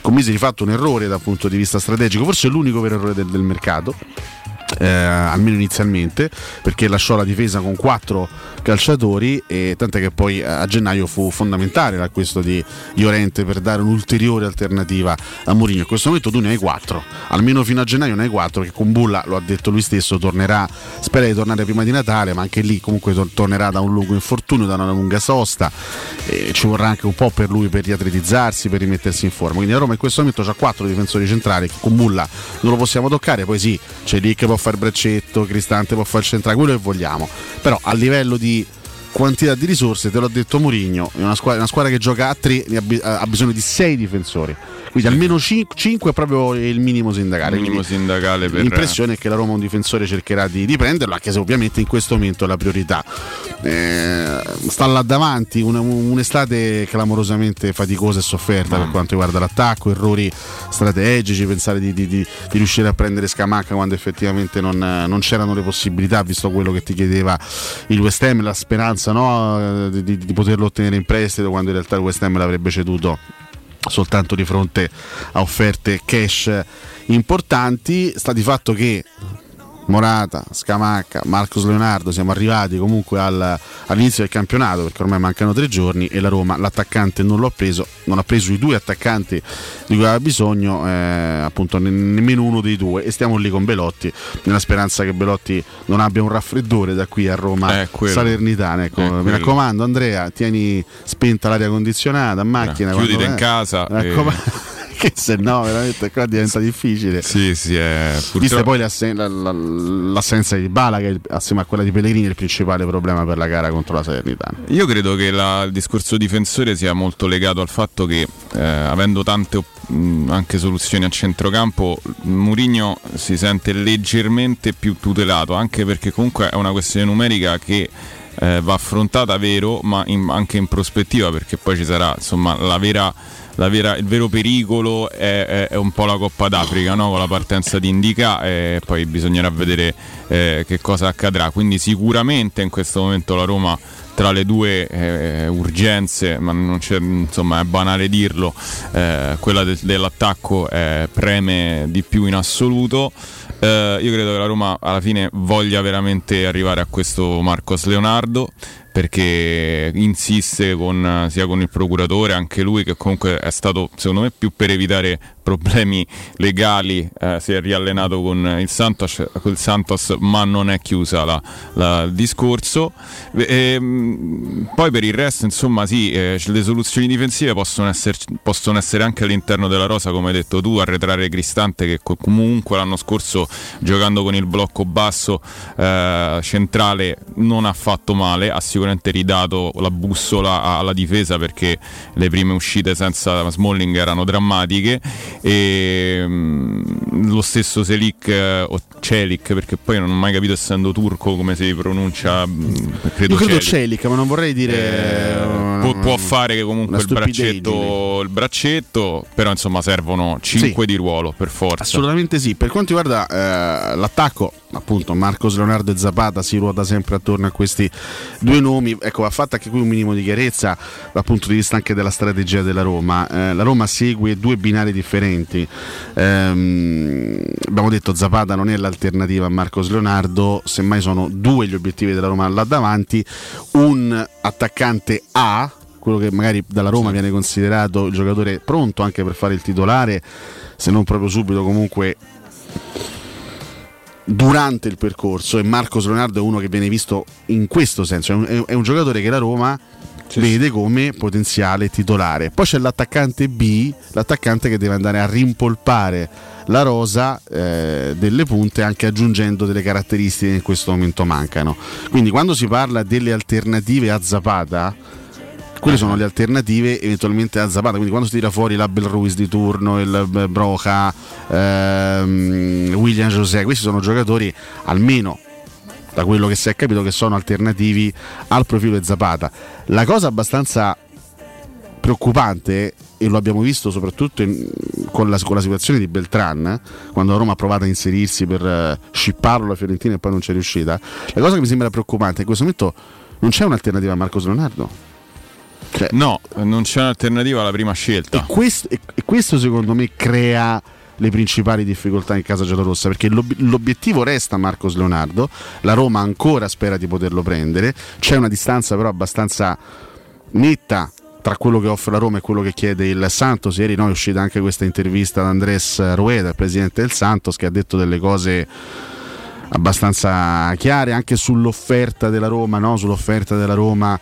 commise di fatto un errore dal punto di vista strategico, forse l'unico vero errore del, del mercato. Eh, almeno inizialmente perché lasciò la difesa con quattro calciatori e tant'è che poi eh, a gennaio fu fondamentale l'acquisto di Llorente per dare un'ulteriore alternativa a Mourinho. In questo momento tu ne hai quattro almeno fino a gennaio ne hai quattro che con Bulla lo ha detto lui stesso tornerà spera di tornare prima di Natale ma anche lì comunque tor- tornerà da un lungo infortunio da una lunga sosta e ci vorrà anche un po' per lui per riatletizzarsi per rimettersi in forma. Quindi la Roma in questo momento ha quattro difensori centrali con Bulla non lo possiamo toccare poi sì c'è lì che può fare il braccetto Cristante può fare il centrale quello che vogliamo però a livello di quantità di risorse, te l'ho detto Mourinho, una una squadra che gioca a 3 ha bisogno di 6 difensori. Quindi almeno 5 è proprio il minimo sindacale. minimo Quindi sindacale per L'impressione è che la Roma un difensore cercherà di, di prenderlo, anche se ovviamente in questo momento è la priorità. Eh, sta là davanti una- un'estate clamorosamente faticosa e sofferta per quanto riguarda l'attacco, errori strategici, pensare di, di- di- riuscire a prendere Scamacca quando effettivamente non, non c'erano le possibilità, visto quello che ti chiedeva il West Ham, la speranza no, di- di poterlo ottenere in prestito quando in realtà il West Ham l'avrebbe ceduto soltanto di fronte a offerte cash importanti. Sta di fatto che Morata, Scamacca, Marcos Leonardo siamo arrivati comunque al- all'inizio del campionato perché ormai mancano tre giorni e la Roma l'attaccante non l'ha preso, non ha preso i due attaccanti di cui aveva bisogno, eh, appunto ne- nemmeno uno dei due e stiamo lì con Belotti nella speranza che Belotti non abbia un raffreddore da qui a Roma quello. Salernitana. Ecco, È mi raccomando Andrea, tieni spenta l'aria condizionata a macchina. chiuditi quando- in casa Mi raccomando. Che se no veramente qua diventa difficile. Sì, sì, è Viste purtroppo poi le assen- la- la- l'assenza di Bala, che assieme a quella di Pellegrini è il principale problema per la gara contro la Salernitana. Io credo che la- il discorso difensore sia molto legato al fatto che eh, avendo tante op- mh, anche soluzioni a centrocampo, Mourinho si sente leggermente più tutelato, anche perché comunque è una questione numerica che eh, va affrontata vero, ma in- anche in prospettiva perché poi ci sarà insomma la vera vera- il vero pericolo è, è- è un po' la Coppa d'Africa no? con la partenza di Indica e poi bisognerà vedere eh, che cosa accadrà. Quindi sicuramente in questo momento la Roma tra le due eh, urgenze, ma non c'è, insomma è banale dirlo, eh, quella de- dell'attacco eh, preme di più in assoluto. Eh, io credo che la Roma alla fine voglia veramente arrivare a questo Marcos Leonardo perché insiste con, sia con il procuratore, anche lui che comunque è stato secondo me più per evitare problemi legali, eh, si è riallenato con il Santos, col Santos ma non è chiusa la- la- il discorso. E, mh, poi per il resto insomma sì, eh, le soluzioni difensive possono essere, possono essere anche all'interno della rosa come hai detto tu, arretrare Cristante che co- comunque l'anno scorso giocando con il blocco basso eh, centrale non ha fatto male, ha sicuramente ridato la bussola alla difesa perché le prime uscite senza Smalling erano drammatiche e mm, lo stesso Selic eh, o Celik perché poi non ho mai capito essendo turco come si pronuncia mm, credo, Io credo Celik. Celic, ma non vorrei dire. Eh, può, può fare che comunque una il braccetto, il braccetto, però insomma servono 5 di ruolo per forza. Assolutamente sì. Per quanto riguarda eh, l'attacco, appunto, Marcos Leonardo e Zapata si ruota sempre attorno a questi due nomi. Ecco, va fatta anche qui un minimo di chiarezza dal punto di vista anche della strategia della Roma. Eh, la Roma segue due binari differenti. Ehm, abbiamo detto Zapata non è l'alternativa a Marcos Leonardo, semmai sono due gli obiettivi della Roma là davanti. Un attaccante A, quello che magari dalla Roma viene considerato il giocatore pronto anche per fare il titolare, se non proprio subito comunque durante il percorso e Marcos Leonardo è uno che viene visto in questo senso, è un, è un giocatore che la Roma vede come potenziale titolare. Poi c'è l'attaccante B, l'attaccante che deve andare a rimpolpare la rosa eh, delle punte anche aggiungendo delle caratteristiche che in questo momento mancano. Quindi quando si parla delle alternative a Zapata, quelle sono le alternative eventualmente a Zapata. Quindi quando si tira fuori l'Abel Ruiz di turno, il eh, Broca, ehm, William José, questi sono giocatori almeno da quello che si è capito che sono alternativi al profilo di Zapata. La cosa abbastanza preoccupante e lo abbiamo visto soprattutto in- con, la, con la situazione di Beltran quando la Roma ha provato a inserirsi per eh, scipparlo alla Fiorentina e poi non c'è riuscita la cosa che mi sembra preoccupante è che in questo momento non c'è un'alternativa a Marcos Leonardo Cioè, No, non c'è un'alternativa alla prima scelta. questo, e e questo secondo me crea le principali difficoltà in casa giallorossa perché l'ob- l'obiettivo resta Marcos Leonardo la Roma ancora spera di poterlo prendere c'è una distanza però abbastanza netta tra quello che offre la Roma e quello che chiede il Santos ieri no, è uscita anche questa intervista ad Andrés Rueda il presidente del Santos che ha detto delle cose abbastanza chiare anche sull'offerta della Roma no? sull'offerta della Roma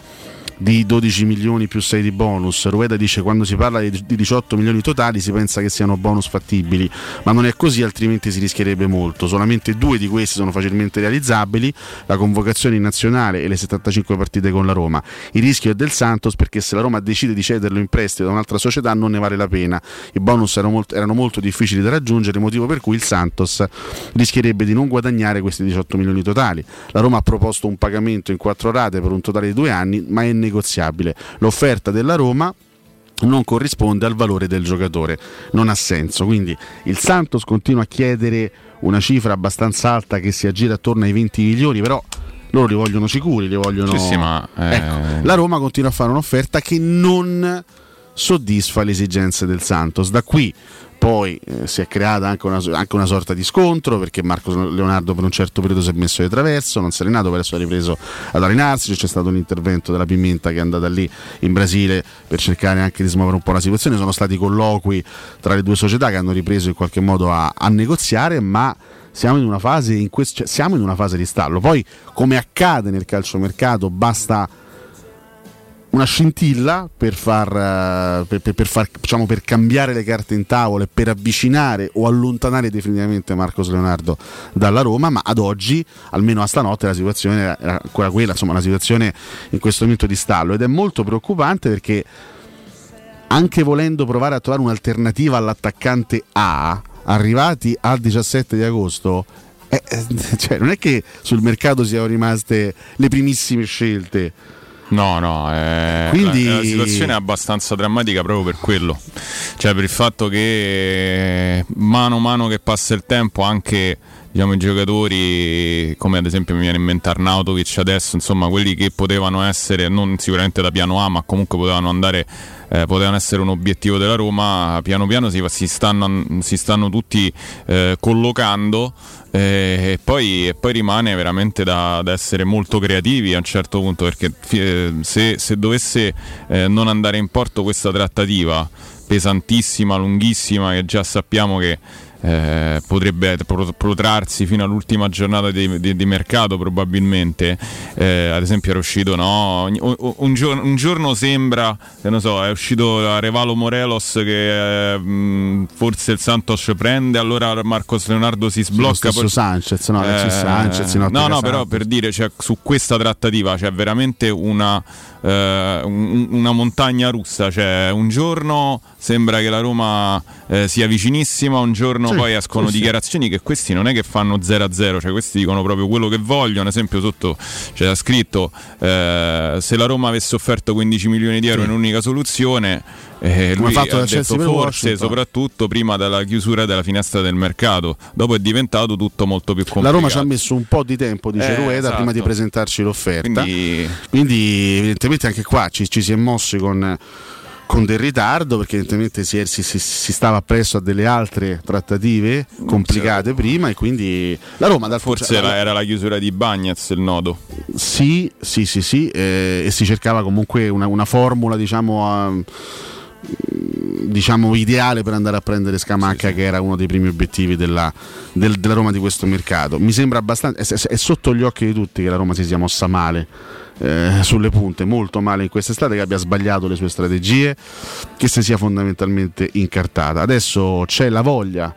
di 12 milioni più 6 di bonus. Rueda dice quando si parla di di 18 milioni totali si pensa che siano bonus fattibili, ma non è così altrimenti si rischierebbe molto. Solamente due di questi sono facilmente realizzabili, la convocazione in nazionale e le 75 partite con la Roma. Il rischio è del Santos perché se la Roma decide di cederlo in prestito da un'altra società non ne vale la pena. I bonus erano molto, erano molto difficili da raggiungere, motivo per cui il Santos rischierebbe di non guadagnare questi 18 milioni totali. La Roma ha proposto un pagamento in quattro rate per un totale di due anni, ma è negoziabile. L'offerta della Roma non corrisponde al valore del giocatore, non ha senso. Quindi il Santos continua a chiedere una cifra abbastanza alta che si aggira attorno ai 20 milioni, però loro li vogliono sicuri, li vogliono... Sì, sì, ma, eh, Ecco, la Roma continua a fare un'offerta che non soddisfa le esigenze del Santos. Da qui poi eh, si è creata anche una, anche una sorta di scontro perché Marco Leonardo per un certo periodo si è messo di traverso, non si è allenato, adesso ha ripreso ad allenarsi, c'è stato un intervento della Pimenta che è andata lì in Brasile per cercare anche di smuovere un po' la situazione, sono stati colloqui tra le due società che hanno ripreso in qualche modo a, a negoziare, ma siamo in una fase in cui cioè, siamo in una fase di stallo. Poi come accade nel calciomercato basta una scintilla per far, eh, per, per- per far- diciamo, per cambiare le carte in tavola e per avvicinare o allontanare definitivamente Marcos Leonardo dalla Roma, ma ad oggi, almeno a stanotte, la situazione era- ancora quella, insomma, una situazione in questo momento di stallo ed è molto preoccupante perché anche volendo provare a trovare un'alternativa all'attaccante A, arrivati al 17 di agosto, Eh, eh, cioè, non è che sul mercato siano rimaste le primissime scelte. No, no, eh, Quindi- la, la situazione è abbastanza drammatica proprio per quello. Cioè per il fatto che mano a mano che passa il tempo anche diciamo, i giocatori come ad esempio mi viene in mente Arnautovic adesso, insomma quelli che potevano essere non sicuramente da piano A ma comunque potevano andare eh, potevano essere un obiettivo della Roma, piano piano si, si stanno, si stanno tutti eh, collocando eh, e, poi, e poi rimane veramente da, da essere molto creativi a un certo punto perché eh, se, se dovesse eh, non andare in porto questa trattativa pesantissima, lunghissima che già sappiamo che eh, potrebbe pro- protrarsi fino all'ultima giornata di, di- di mercato probabilmente Eh, ad esempio era uscito no, un, giorno, un giorno sembra so è uscito Revalo Morelos che eh, forse il Santos prende allora Marcos Leonardo si Lo sblocca poi- Sanchez, no? Eh, Sanchez, no, no, Santos. però per dire, cioè, su questa trattativa c'è veramente una, eh, un- una montagna russa. Cioè, un giorno sembra che la Roma eh, sia vicinissima, un giorno Sì, poi escono sì, sì. dichiarazioni che questi non è che fanno 0-0, cioè questi dicono proprio quello che vogliono. Ad esempio, sotto c'era scritto: eh, se la Roma avesse offerto 15 milioni di euro in un'unica soluzione. Eh, lui ha detto forse Washington." soprattutto prima della chiusura della finestra del mercato dopo è diventato tutto molto più complicato La Roma ci ha messo un po' di tempo, dice Eh, Rueda, esatto. prima di presentarci l'offerta. Quindi- Quindi, evidentemente anche qua ci, ci si è mossi con, con del ritardo perché evidentemente si, si- si- stava appresso a delle altre trattative complicate prima e quindi la Roma dal Forse la- era la chiusura di Bagnez il nodo. Sì, sì, sì, sì, eh, e si cercava comunque una, una formula, diciamo, a- diciamo ideale per andare a prendere Scamacca, che era uno dei primi obiettivi della, del- della Roma di questo mercato. Mi sembra abbastanza, è, è sotto gli occhi di tutti che la Roma si sia mossa male. Eh, sulle punte molto male in quest'estate che abbia sbagliato le sue strategie che si sia fondamentalmente incartata adesso c'è la voglia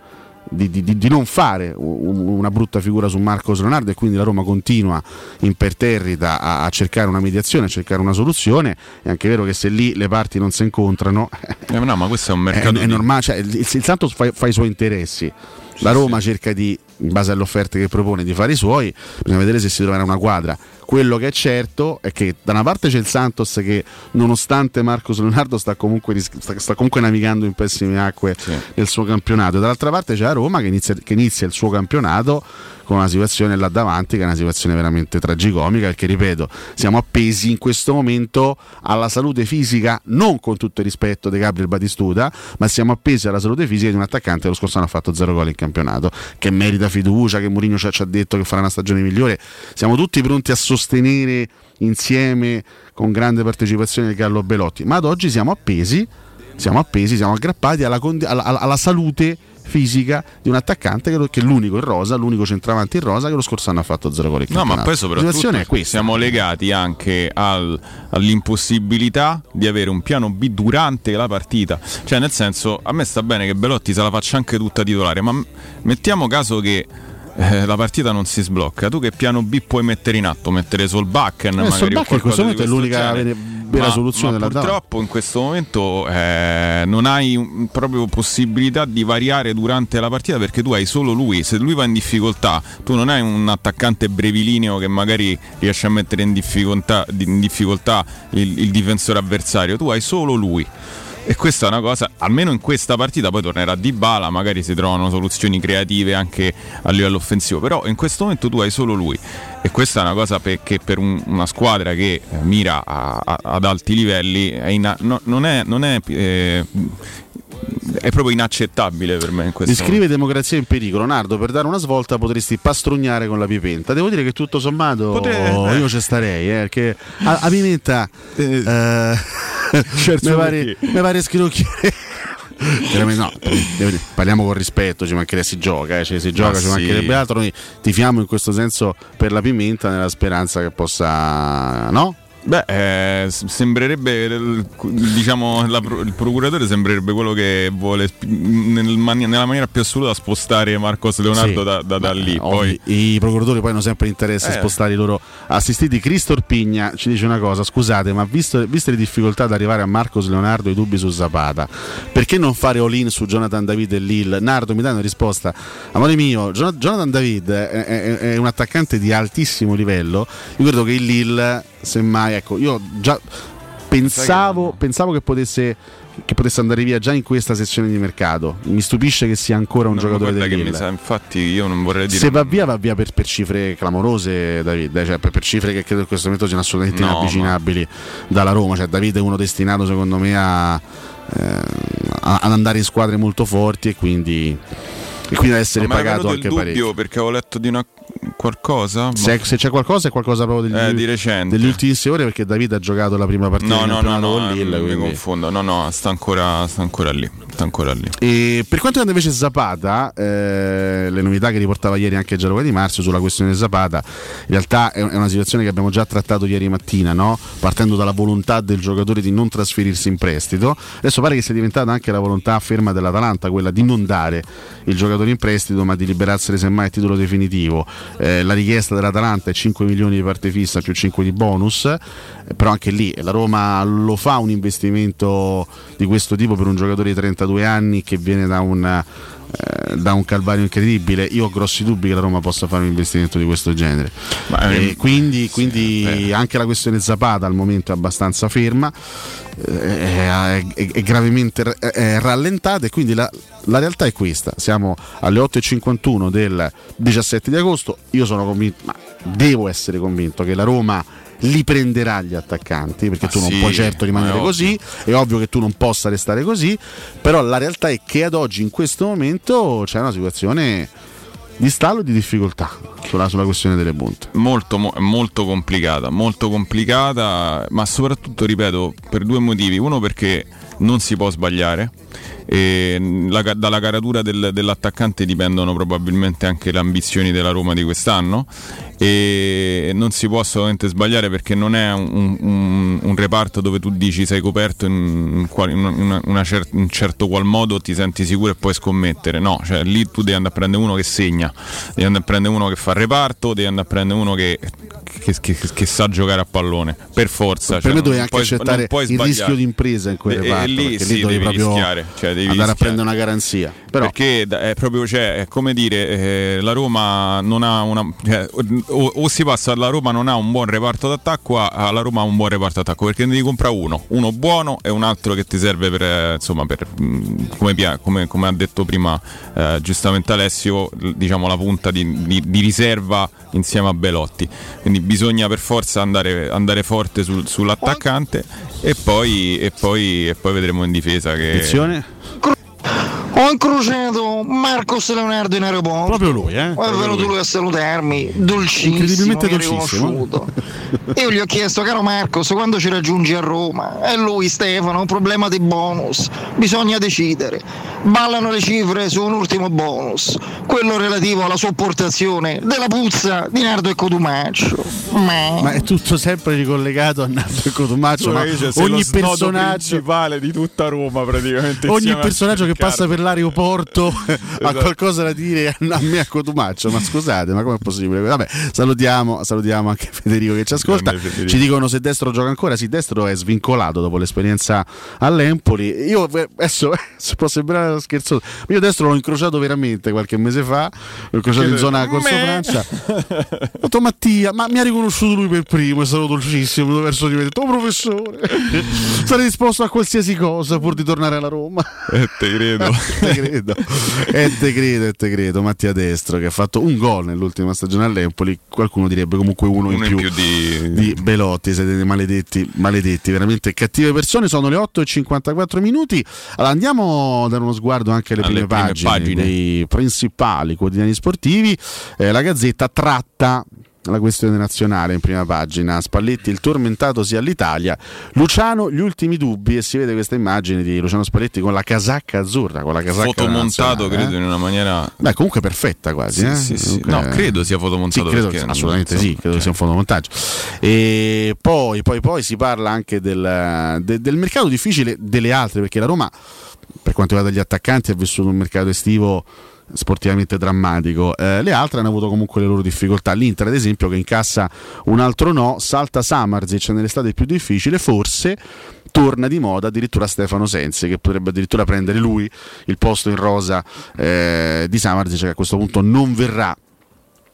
di, di- di- non fare un- una brutta figura su Marcos Leonardo e quindi la Roma continua imperterrita a, a cercare una mediazione, a cercare una soluzione. È anche vero che se lì le parti non si incontrano, Eh, no, ma questo è un è, mercato. è di- normale. Cioè, il, il Santos fa, fa i suoi interessi. La Roma cerca di, in base alle offerte che propone, di fare i suoi. Bisogna vedere se si troverà una quadra. Quello che è certo è che da una parte c'è il Santos che, nonostante Marcos Leonardo, sta comunque, sta, sta comunque navigando in pessime acque nel suo campionato. E dall'altra parte c'è la Roma che inizia, che inizia il suo campionato con una situazione là davanti che è una situazione veramente tragicomica perché ripeto siamo appesi in questo momento alla salute fisica non con tutto il rispetto di Gabriel Batistuta ma siamo appesi alla salute fisica di un attaccante che lo scorso anno ha fatto zero gol in campionato che merita fiducia che Mourinho ci ha, ci ha detto che farà una stagione migliore siamo tutti pronti a sostenere insieme con grande partecipazione il Gallo Belotti ma ad oggi siamo appesi siamo appesi, siamo aggrappati alla, condi- alla- alla- salute fisica di un attaccante che, è l'unico in rosa, l'unico centravanti in rosa che lo scorso anno ha fatto zero gol No, ma poi soprattutto è questa. siamo legati anche al- all'impossibilità di avere un piano B durante la partita. Cioè, nel senso, a me sta bene che Belotti se la faccia anche tutta titolare, ma mettiamo caso che eh, la partita non si sblocca. Tu che piano B puoi mettere in atto? Mettere Solbakken? Eh, Solbakken in questo momento è l'unica vera- vera Ma- soluzione ma purtroppo in questo momento eh, non hai proprio possibilità di variare durante la partita perché tu hai solo lui. Se lui va in difficoltà, tu non hai un attaccante brevilineo che magari riesce a mettere in difficoltà, in difficoltà il, il difensore avversario, tu hai solo lui. E questa è una cosa, almeno in questa partita, poi tornerà Di Bala, magari si trovano soluzioni creative anche a livello offensivo, però in questo momento tu hai solo lui. E questa è una cosa per- che per un- una squadra che eh, mira a- a- ad alti livelli è ina- no- non è, non è, eh, è proprio inaccettabile per me in questo Mi scrive Democrazia in pericolo. Nardo, per dare una svolta potresti pastrugnare con la pipenta. Devo dire che tutto sommato Potre- io ci starei, eh, perché a, a pipenta eh, Certo mi pare, mi pare no, parliamo con rispetto, ci mancherebbe si gioca, eh, cioè, si gioca, ci sì. mancherebbe altro. Noi tifiamo in questo senso per la pimenta nella speranza che possa, no? Beh, eh, sembrerebbe, il- diciamo, la il procuratore sembrerebbe quello che vuole nel mani- nella maniera più assoluta spostare Marcos Leonardo Sì. da, da- da lì. Ovvi- Poi, I procuratori poi hanno sempre interesse a Eh. spostare i loro assistiti. Cristo Orpigna ci dice una cosa: scusate, ma visto- viste le difficoltà ad arrivare a Marcos Leonardo e i dubbi su Zapata, perché non fare all-in su Jonathan David e Lille? Nardo mi dà una risposta. Amore mio, Jon- Jonathan David è, è- è un attaccante di altissimo livello. Io credo che il Lille, semmai, ecco, io già pensavo, pensavo che potesse. Che potesse andare via già in questa sessione di mercato. Mi stupisce che sia ancora un no, giocatore del Lille. sa, infatti io non vorrei dire... Se va via, va via per, per cifre clamorose, David, cioè per, per cifre che credo in questo momento siano assolutamente No, inavvicinabili dalla Roma. Cioè, David è uno destinato, secondo me, a, eh, a- ad andare in squadre molto forti e quindi, e quindi ad essere Ma mi pagato anche parecchio. perché avevo letto di una qualcosa. Se, se c'è qualcosa, è qualcosa proprio degli, Eh, di recente. delle ultimissime ore perché David ha giocato la prima partita No, no, no, no, con Lille. eh, mi quindi- confondo. No, no, sta ancora, sta ancora lì. Sta ancora lì. E per quanto riguarda invece Zapata, eh, le novità che riportava ieri anche Gianluca Di Marzio sulla questione Zapata, in realtà è è una situazione che abbiamo già trattato ieri mattina, no? partendo dalla volontà del giocatore di non trasferirsi in prestito. Adesso pare che sia diventata anche la volontà ferma dell'Atalanta, quella di non dare il giocatore in prestito, ma di liberarsene semmai a titolo definitivo. Eh, la richiesta dell'Atalanta è 5 milioni di parte fissa più 5 di bonus, eh, però anche lì la Roma lo fa un investimento di questo tipo per un giocatore di 32 anni che viene da un, eh, da un calvario incredibile. Io ho grossi dubbi che la Roma possa fare un investimento di questo genere. Ma, E ehm, quindi quindi anche la questione Zapata al momento è abbastanza ferma, eh, è, è- è gravemente ra- è rallentata e quindi la, la realtà è questa. Siamo alle 8.51 del 17 di agosto, io sono convinto, ma devo essere convinto che la Roma li prenderà gli attaccanti perché Ma tu non sì, puoi certo rimanere ma è così è ovvio che tu non possa restare così però la realtà è che ad oggi in questo momento c'è una situazione di stallo e di difficoltà sulla, sulla questione delle punte Molto, mo- molto complicata, molto complicata, ma soprattutto, ripeto, per due motivi. Uno perché non si può sbagliare. E la dalla caratura del- dell'attaccante dipendono probabilmente anche le ambizioni della Roma di quest'anno. E non si può assolutamente sbagliare perché non è un, un- un reparto dove tu dici sei coperto in, in una- una cer- un certo qual modo ti senti sicuro e puoi scommettere. No, cioè lì tu devi andare a prendere uno che segna devi andare a prendere uno che fa reparto devi andare a prendere uno che, che- che- che sa giocare a pallone. Per forza per cioè, me dovevi anche accettare il sbagliare. rischio di impresa in quel E- e reparto lì perché sì, lì devi proprio rischiare, cioè, devi andare a prendere una garanzia però Perché è proprio, cioè, è come dire, eh, la Roma non ha una. cioè, o, o si passa dalla Roma non ha un buon reparto d'attacco alla Roma ha un buon reparto d'attacco perché ne devi comprare uno, uno buono e un altro che ti serve per, eh, insomma, per, mh, come, come- come ha detto prima eh, giustamente Alessio, diciamo la punta di, di- di riserva insieme a Belotti. Quindi bisogna per forza andare, andare forte sul- sull'attaccante e poi, e, poi, e poi vedremo in difesa che. attenzione Ho incrociato Marcos Leonardo in aeroporto. Proprio lui, eh? È venuto lui. lui a salutarmi, dolcissimo. Incredibilmente dolcissimo. riconosciuto. Io gli ho chiesto, caro Marcos, quando ci raggiungi a Roma? E lui, Stefano, un problema di bonus. Bisogna decidere. Ballano le cifre su un ultimo bonus, quello relativo alla sopportazione della puzza di Nardo e Codumaccio. Ma, ma è tutto sempre ricollegato a Nardo e Cotumaccio ma Cioè, ogni personaggio principale di tutta Roma praticamente ogni personaggio che passa per l'aeroporto ha Esatto. qualcosa da dire a me a Cotumaccio ma scusate ma com'è possibile? Vabbè salutiamo, salutiamo anche Federico che ci ascolta. Ci dicono se Destro gioca ancora. Sì Destro è svincolato dopo l'esperienza all'Empoli. Io adesso se può sembrare scherzoso io Destro l'ho incrociato veramente qualche mese fa l'ho incrociato in Che- zona Corso Francia. Ho detto Mattia ma mi ha riconosciuto lui per primo è stato dolcissimo verso di me. Ha detto oh professore sarei disposto a qualsiasi cosa pur di tornare alla Roma. Eh, te credo. Te credo. E te credo e te credo. Mattia Destro che ha fatto un gol nell'ultima stagione all'Empoli qualcuno direbbe comunque uno, Uno in in più, più di- di Belotti. Siete dei maledetti maledetti veramente cattive persone. Sono le 8 e 54 minuti. Allora andiamo a dare uno sguardo anche alle, Alle prime, prime pagine, pagine. dei principali quotidiani sportivi. Eh, la Gazzetta tratta la questione nazionale in prima pagina. Spalletti il tormentato sia all'Italia. Luciano gli ultimi dubbi e si vede questa immagine di Luciano Spalletti con la casacca azzurra, con la casacca fotomontato credo eh. in una maniera Beh, comunque perfetta quasi. Sì, eh. sì, sì. Comunque- No, credo sia fotomontato credo- perché- assolutamente sì, credo sia un fotomontaggio. E poi, poi, poi si parla anche del, de- del mercato difficile delle altre, perché la Roma, per quanto riguarda gli attaccanti, ha vissuto un mercato estivo sportivamente drammatico. Eh, le altre hanno avuto comunque le loro difficoltà. L'Inter, ad esempio, che incassa un altro no, salta Samarzic nell'estate più difficile, forse torna di moda addirittura Stefano Sensi che potrebbe addirittura prendere lui il posto in rosa eh, di Samarzic che a questo punto non verrà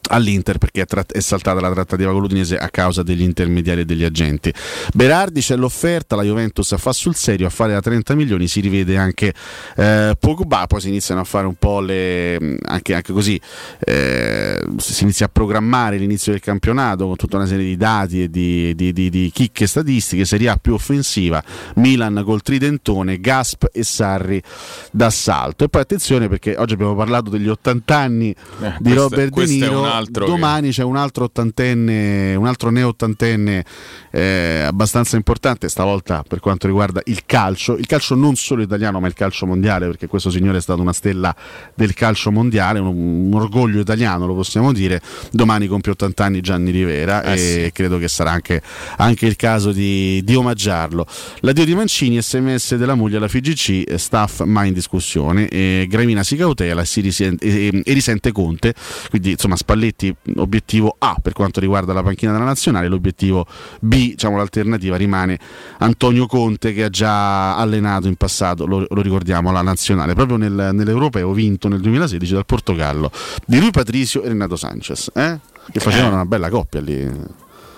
all'Inter perché è, tratt- è saltata la trattativa con l'Udinese a causa degli intermediari e degli agenti. Berardi c'è l'offerta, la Juventus fa sul serio a fare da 30 milioni, si rivede anche eh, Pogba, poi si iniziano a fare un po' le anche, anche così eh, si inizia a programmare l'inizio del campionato con tutta una serie di dati e di, di, di, di chicche statistiche, Serie A più offensiva, Milan col tridentone, Gasp e Sarri d'assalto. E poi attenzione perché oggi abbiamo parlato degli 80 anni Eh, di questo- Robert De Niro, altro che- domani c'è un altro ottantenne, un altro neo-ottantenne eh, abbastanza importante, stavolta per quanto riguarda il calcio, il calcio non solo italiano ma il calcio mondiale, perché questo signore è stato una stella del calcio mondiale, un, un orgoglio italiano lo possiamo dire, domani compie 80 anni Gianni Rivera Eh e sì. credo che sarà anche, anche il caso di, di omaggiarlo. L'addio di Mancini, sms della moglie alla FIGC, eh, staff mai in discussione, e Gravina si cautela e, si risente, e- e risente Conte, quindi insomma Spalletti obiettivo A per quanto riguarda la panchina della nazionale, l'obiettivo B, diciamo l'alternativa rimane Antonio Conte che ha già allenato in passato, lo, lo ricordiamo, la nazionale, proprio nel- nell'Europeo vinto nel 2016 dal Portogallo, di lui Patricio e Renato Sanchez, eh? che facevano Eh. una bella coppia lì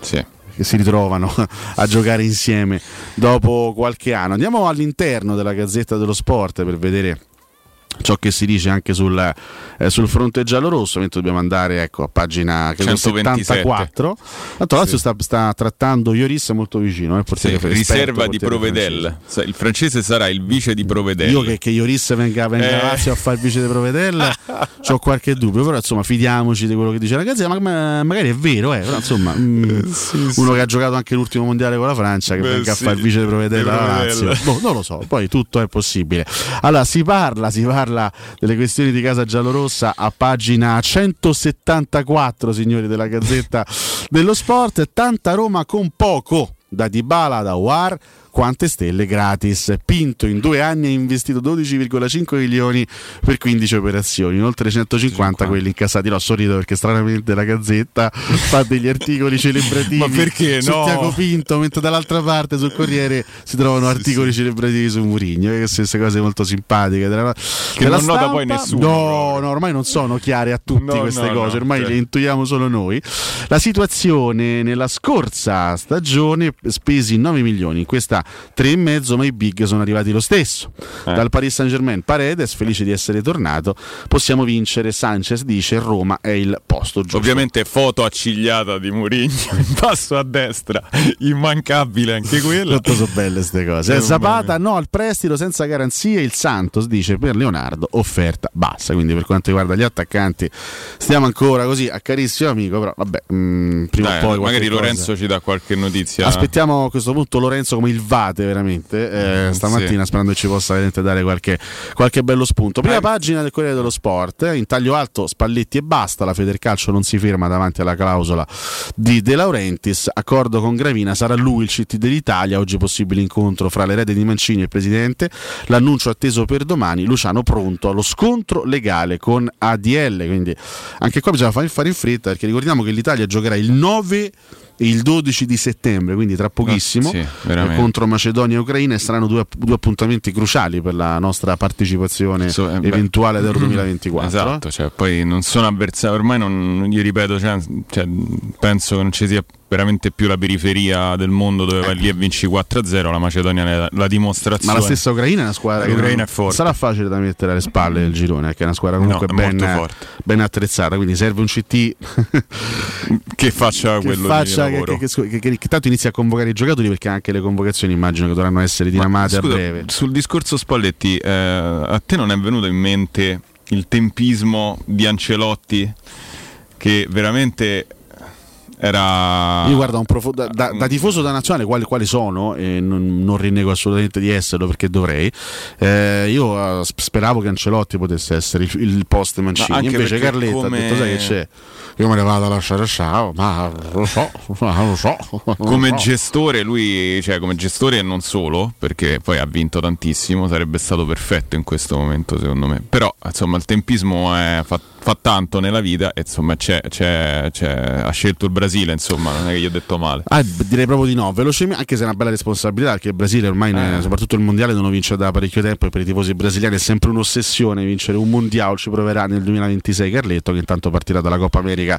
Sì. che si ritrovano a giocare insieme dopo qualche anno. Andiamo all'interno della Gazzetta dello Sport per vedere ciò che si dice anche sul, eh, sul fronte giallo-rosso, mentre dobbiamo andare ecco, a pagina credo 127. 74. Tanto Lazio sta, sta trattando Ioris molto vicino. Eh, Sì, riserva di Provedel. francese. Il francese sarà il vice di Provedel. Io che, che Ioris venga, venga Eh. a Lazio a fare il vice di Provedel ho qualche dubbio, però insomma fidiamoci di quello che dice la Gazzetta, ma, ma- magari è vero, eh, però insomma mm, uno che ha giocato anche l'ultimo mondiale con la Francia che Beh, venga sì, a fare il vice di Provedel alla Provedel. Lazio. Boh, non lo so, poi tutto è possibile. Allora si parla, si parla delle questioni di casa giallorossa a pagina 174, signori della Gazzetta dello Sport, tanta Roma con poco da Dybala da War quante stelle gratis. Pinto in due anni ha investito 12,5 milioni per 15 operazioni, oltre 150 quelli incassati. No, sorrido perché stranamente la Gazzetta fa degli articoli celebrativi Ma perché su no? Tiago Pinto, mentre dall'altra parte sul Corriere si trovano articoli celebrativi su Murigno, che queste cose molto simpatiche. Della, Che della non nota stampa. poi nessuno, No, no, ormai non sono chiare a tutti No, queste no, cose, ormai certo. le intuiamo solo noi. La situazione nella scorsa stagione spesi 9 milioni, in questa 3,5 ma i big sono arrivati lo stesso. Eh. Dal Paris Saint Germain Paredes, felice di essere tornato, possiamo vincere, Sanchez dice Roma è il posto giusto. Ovviamente foto accigliata di Mourinho in basso a destra, immancabile anche quella. Quanto sono belle queste cose. Eh, Zapata no al prestito senza garanzie. Il Santos dice per Leonardo offerta bassa. Quindi per quanto riguarda gli attaccanti stiamo ancora così a carissimo amico. Però vabbè, mm, prima Dai, o poi magari cosa- Lorenzo ci dà qualche notizia. Aspettiamo a questo punto Lorenzo come il Vate veramente eh, stamattina Sì. sperando che ci possa veramente dare qualche, qualche bello spunto. Prima Eh. pagina del Corriere dello Sport, eh, in taglio alto Spalletti e basta, la Federcalcio non si ferma davanti alla clausola di De Laurentiis, accordo con Gravina, sarà lui il CT dell'Italia, oggi possibile incontro fra l'erede di Mancini e il Presidente, l'annuncio atteso per domani, Luciano pronto allo scontro legale con ADL, quindi anche qua bisogna fare in fretta perché ricordiamo che l'Italia giocherà il 9 e il 12 di settembre, quindi tra pochissimo, Ah, sì, eh, contro Macedonia e Ucraina e saranno due, due appuntamenti cruciali per la nostra partecipazione So- eh, eventuale all'Euro 2024. Esatto, cioè, poi non sono avversari, ormai non, non gli ripeto, cioè, cioè, penso che non ci sia veramente più la periferia del mondo dove vai lì e vinci 4-0, la Macedonia è la, dimostrazione. Ma la stessa Ucraina è una squadra che L'Ucraina non- è forte. sarà facile da mettere alle spalle del girone, che è una squadra comunque No, ben, ben attrezzata, quindi serve un CT che faccia che, quello faccia, che, che- che- che- che tanto inizia a convocare i giocatori perché anche le convocazioni immagino che dovranno essere dinamate Scusa, a breve. Sul discorso Spalletti, eh, a te non è venuto in mente il tempismo di Ancelotti che veramente Era. Io guarda, un profo- da, da- da tifoso da nazionale, quali, quali sono, e non, non rinnego assolutamente di esserlo perché dovrei. eh, io eh, sp- speravo che Ancelotti potesse essere il, il post Mancini. Invece Carletta come- ha detto: Sai che c'è? Io me ne vado a lasciare ciao, ma lo so, ma lo so. come gestore lui cioè come gestore e non solo perché poi ha vinto tantissimo sarebbe stato perfetto in questo momento secondo me però insomma il tempismo è- fa, fa tanto nella vita e insomma c'è, c'è- c'è- ha scelto il Brasile insomma non è che gli ho detto male Ah, direi proprio di no, velocemente, anche se è una bella responsabilità, perché il Brasile ormai, ne- Eh. soprattutto il mondiale, non lo vince da parecchio tempo e per i tifosi brasiliani è sempre un'ossessione vincere un mondiale. Ci proverà nel 2026 Carletto, che intanto partirà dalla Coppa America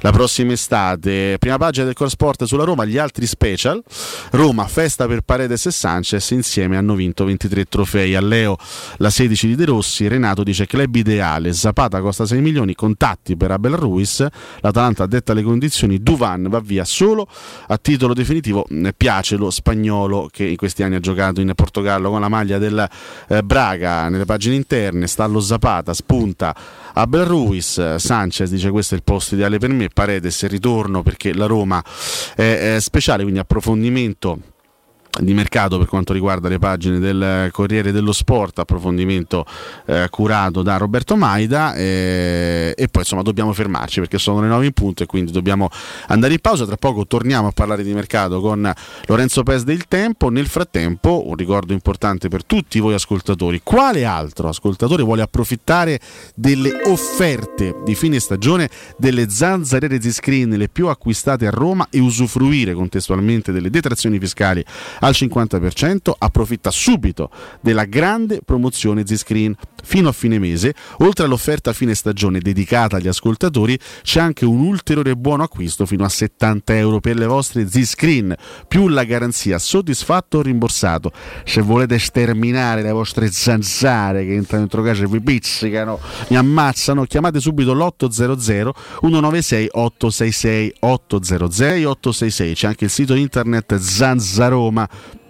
la prossima estate. Prima pagina del Core Sport sulla Roma, gli altri special. Roma, festa per Paredes e Sanchez, insieme hanno vinto 23 trofei. A Leo la 16 di De Rossi, Renato dice club ideale, Zapata costa 6 milioni, contatti per Abel Ruiz, l'Atalanta detta le condizioni, Duvan va via solo a titolo definitivo, eh, piace lo spagnolo che in questi anni ha giocato in Portogallo con la maglia del eh, Braga nelle pagine interne, Stallo Zapata, spunta Abel Ruiz, eh, Sanchez dice questo è il posto ideale per me, Paredes ritorno perché la Roma è, è speciale, quindi approfondimento di mercato per quanto riguarda le pagine del Corriere dello Sport, approfondimento eh, curato da Roberto Maida eh, e poi insomma dobbiamo fermarci perché sono le 9 in punto e quindi dobbiamo andare in pausa, tra poco torniamo a parlare di mercato con Lorenzo Pes del Tempo, nel frattempo un ricordo importante per tutti voi ascoltatori, quale altro ascoltatore vuole approfittare delle offerte di fine stagione delle zanzariere Z-Screen le più acquistate a Roma e usufruire contestualmente delle detrazioni fiscali al 50%, approfitta subito della grande promozione Z-Screen. Fino a fine mese, oltre all'offerta a fine stagione dedicata agli ascoltatori, c'è anche un ulteriore buono acquisto fino a 70 euro per le vostre Z-Screen, più la garanzia soddisfatto o rimborsato. Se volete sterminare le vostre zanzare che entrano dentro casa e vi pizzicano, mi ammazzano, chiamate subito l'800 196 866 800 866. C'è anche il sito internet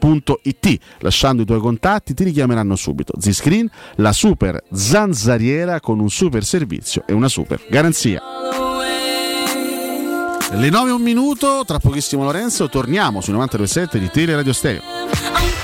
zanzaroma.it. Lasciando i tuoi contatti ti richiameranno subito. Z-Screen, la super zanzariera con un super servizio e una super garanzia. Le 9 e un minuto, tra pochissimo Lorenzo, torniamo sui 92.7 di Tele Radio Stereo.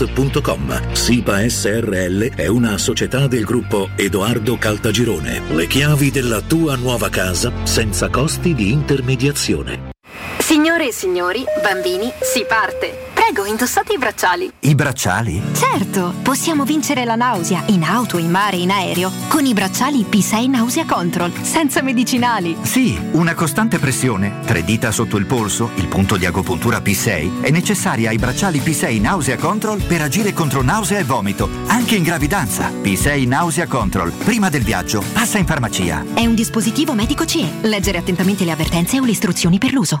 www.kcalt.com. SIPA SRL è una società del gruppo Edoardo Caltagirone. Le chiavi della tua nuova casa senza costi di intermediazione. Signore e signori, bambini, si parte. Prego, indossate i bracciali. I bracciali? Certo, possiamo vincere la nausea in auto, in mare, in aereo con i bracciali P6 Nausea Control, senza medicinali. Sì, una costante pressione, tre dita sotto il polso, il punto di agopuntura P6 è necessaria ai bracciali P6 Nausea Control per agire contro nausea e vomito, anche in gravidanza. P6 Nausea Control, prima del viaggio, passa in farmacia. È un dispositivo medico CE. Leggere attentamente le avvertenze o le istruzioni per l'uso.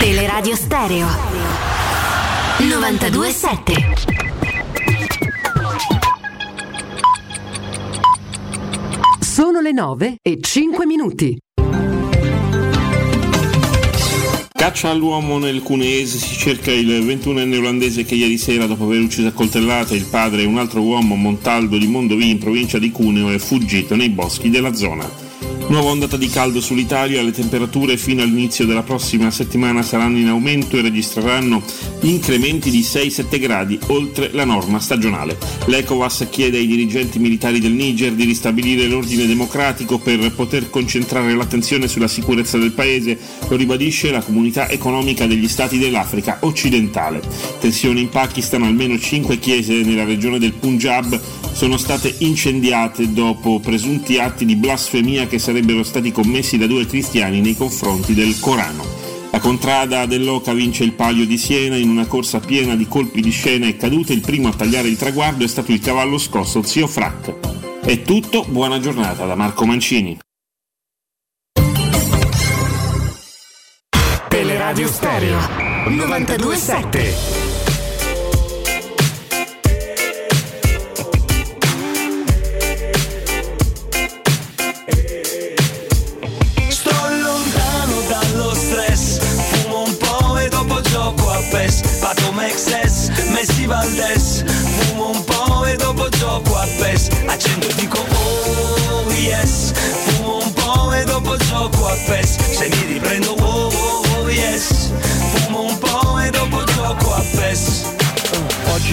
Teleradio Stereo 927 Sono le 9 e 5 minuti. Caccia all'uomo nel Cuneese, si cerca il 21enne olandese che ieri sera, dopo aver ucciso a coltellate il padre e un altro uomo Montaldo di Mondovì in provincia di Cuneo, è fuggito nei boschi della zona. Nuova ondata di caldo sull'Italia, le temperature fino all'inizio della prossima settimana saranno in aumento e registreranno incrementi di 6-7 gradi oltre la norma stagionale. L'ECOWAS chiede ai dirigenti militari del Niger di ristabilire l'ordine democratico per poter concentrare l'attenzione sulla sicurezza del paese, lo ribadisce la comunità economica degli stati dell'Africa occidentale. Tensioni in Pakistan, almeno 5 chiese nella regione del Punjab sono state incendiate dopo presunti atti di blasfemia che sarebbero stati commessi da due cristiani nei confronti del Corano. La contrada dell'Oca vince il palio di Siena in una corsa piena di colpi di scena e cadute. Il primo a tagliare il traguardo è stato il cavallo scosso Zio Frac. È tutto, buona giornata da Marco Mancini. Teleradio Stereo 927. Gioco a PES, accendo e dico oh yes, fumo un po' e dopo gioco a PES, se mi riprendo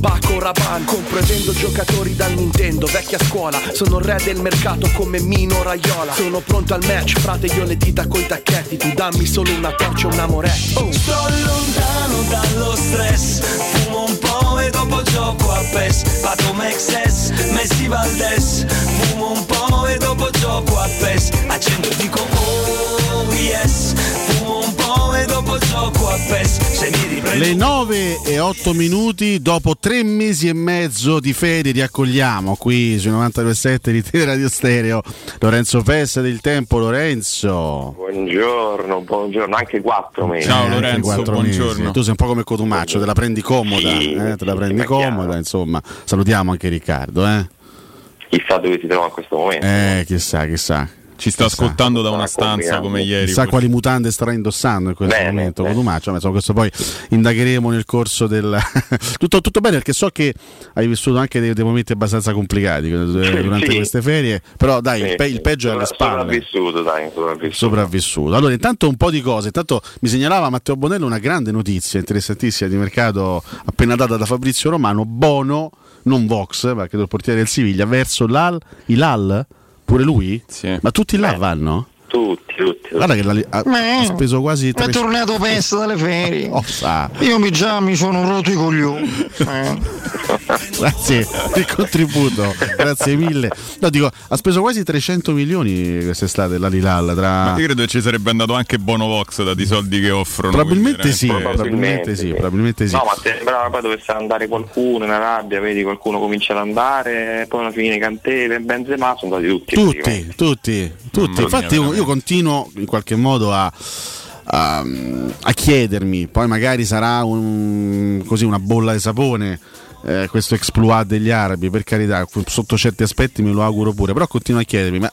Paco Rabanne Compro vendo giocatori dal Nintendo Vecchia scuola. Sono re del mercato come Mino Raiola. Sono pronto al match Frate io le dita coi tacchetti. Tu dammi solo una torcia un amoretti oh. Sto lontano dallo stress, fumo un po' e dopo gioco a PES, Pato Mexes, Messi Valdes, fumo un po' e dopo gioco a PES, accendo e dico oh yes, Le 9 e 8 minuti dopo tre mesi e mezzo di ferie riaccogliamo qui sui 92.7 di Tele Radio Stereo Lorenzo Pessa del Tempo Lorenzo Buongiorno, buongiorno, anche quattro mesi. Eh, anche quattro mesi. Tu sei un po' come Cotumaccio, te la prendi comoda, Sì, eh, te la prendi comoda, insomma. Salutiamo anche Riccardo, eh. Chissà dove si trova in questo momento. Eh, chissà, chissà. Ci sta ascoltando da una stanza come ieri. Chissà quali mutande starà indossando in questo Bene, momento bene. Cotumaccio, ma insomma, questo poi indagheremo nel corso del tutto, tutto bene perché so che hai vissuto anche dei, dei momenti abbastanza complicati eh, durante Sì. queste ferie, però dai, Sì, il, pe- il peggio è alle Sopra- spalle. Sopravvissuto, dai, sopravvissuto. sopravvissuto. Allora, intanto un po' di cose. Intanto mi segnalava Matteo Bonello una grande notizia interessantissima di mercato appena data da Fabrizio Romano. Bono, non Vox, ma credo il portiere del Siviglia, verso l'Al, Ilal, pure lui? Ma tutti là vanno? Tutti, tutti. Guarda che la- ha, ha speso quasi È 300 tornato pesto dalle ferie. Oh, sa. Io mi già mi sono rotto i coglioni. Eh. Grazie per il contributo, grazie mille. No, dico, ha speso quasi 300 milioni quest'estate la Lilal. Tra... Ma io credo che ci sarebbe andato anche Bonovox dati i soldi che offrono. Probabilmente quindi, sì, veramente- probabilmente sì, probabilmente sì. No, ma se sembrava poi dovesse andare qualcuno in Arabia, vedi qualcuno comincia ad andare, poi alla fine Cantele e Benzema sono andati tutti. Tutti, tutti, tutti. Mamma Infatti mia, io, io continuo in qualche modo a, a- a chiedermi, poi magari sarà un- così una bolla di sapone. eh, questo exploit degli arabi, per carità, sotto certi aspetti me lo auguro pure, però continuo a chiedermi, ma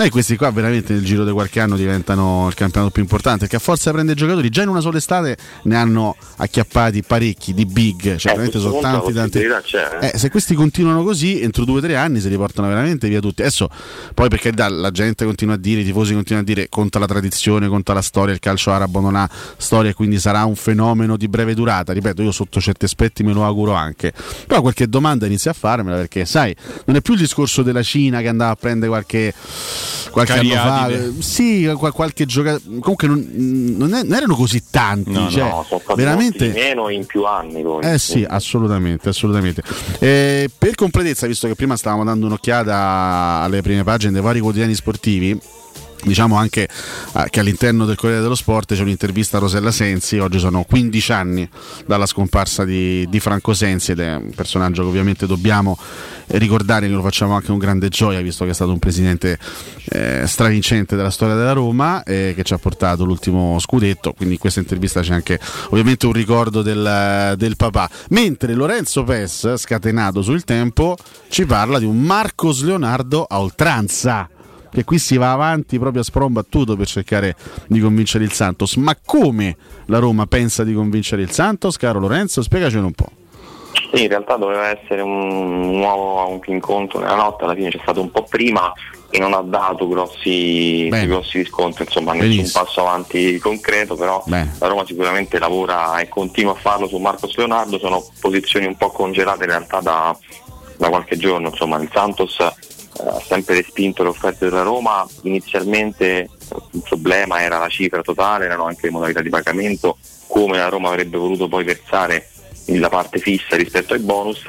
noi questi qua veramente nel giro di qualche anno diventano il campionato più importante, perché a forza di prendere giocatori, già in una sola estate ne hanno acchiappati parecchi di big, cioè veramente a questo sono tanti, tanti. eh. Eh, se questi continuano così, entro due o tre anni si riportano veramente via tutti. Adesso, poi perché da- la gente continua a dire, i tifosi continuano a dire conta la tradizione, conta la storia, il calcio arabo non ha storia e quindi sarà un fenomeno di breve durata. Ripeto, io sotto certi aspetti me lo auguro anche. Però qualche domanda inizia a farmela perché, sai, non è più il discorso della Cina che andava a prendere qualche, qualche anno fa. Eh, Sì, qual- qualche giocatore. Comunque non, non è- non erano così tanti. No, cioè, no, sono veramente. meno in più anni poi. Eh sì, assolutamente, assolutamente. Eh, per completezza, visto che prima stavamo dando un'occhiata alle prime pagine dei vari quotidiani sportivi, Diciamo anche eh, che all'interno del Corriere dello Sport c'è un'intervista a Rosella Sensi, oggi sono 15 anni dalla scomparsa di, di Franco Sensi ed è un personaggio che ovviamente dobbiamo ricordare, lo facciamo anche con grande gioia visto che è stato un presidente eh, stravincente della storia della Roma eh, che ci ha portato l'ultimo scudetto, quindi in questa intervista c'è anche ovviamente un ricordo del, del papà. Mentre Lorenzo Pes, scatenato sul tempo, ci parla di un Marcos Leonardo a oltranza che qui si va avanti proprio a sprombattuto per cercare di convincere il Santos. Ma come la Roma pensa di convincere il Santos, caro Lorenzo? Spiegacelo un po'. Sì, in realtà doveva essere un nuovo incontro nella notte, alla fine c'è stato un po' prima e non ha dato grossi, grossi riscontri, insomma nessun Benissimo. passo avanti concreto, però Bene. la Roma sicuramente lavora e continua a farlo su Marcos Leonardo, sono posizioni un po' congelate in realtà da, da qualche giorno, insomma il Santos sempre respinto le offerte della Roma, inizialmente eh, il problema era la cifra totale, erano anche le modalità di pagamento, come la Roma avrebbe voluto poi versare la parte fissa rispetto ai bonus,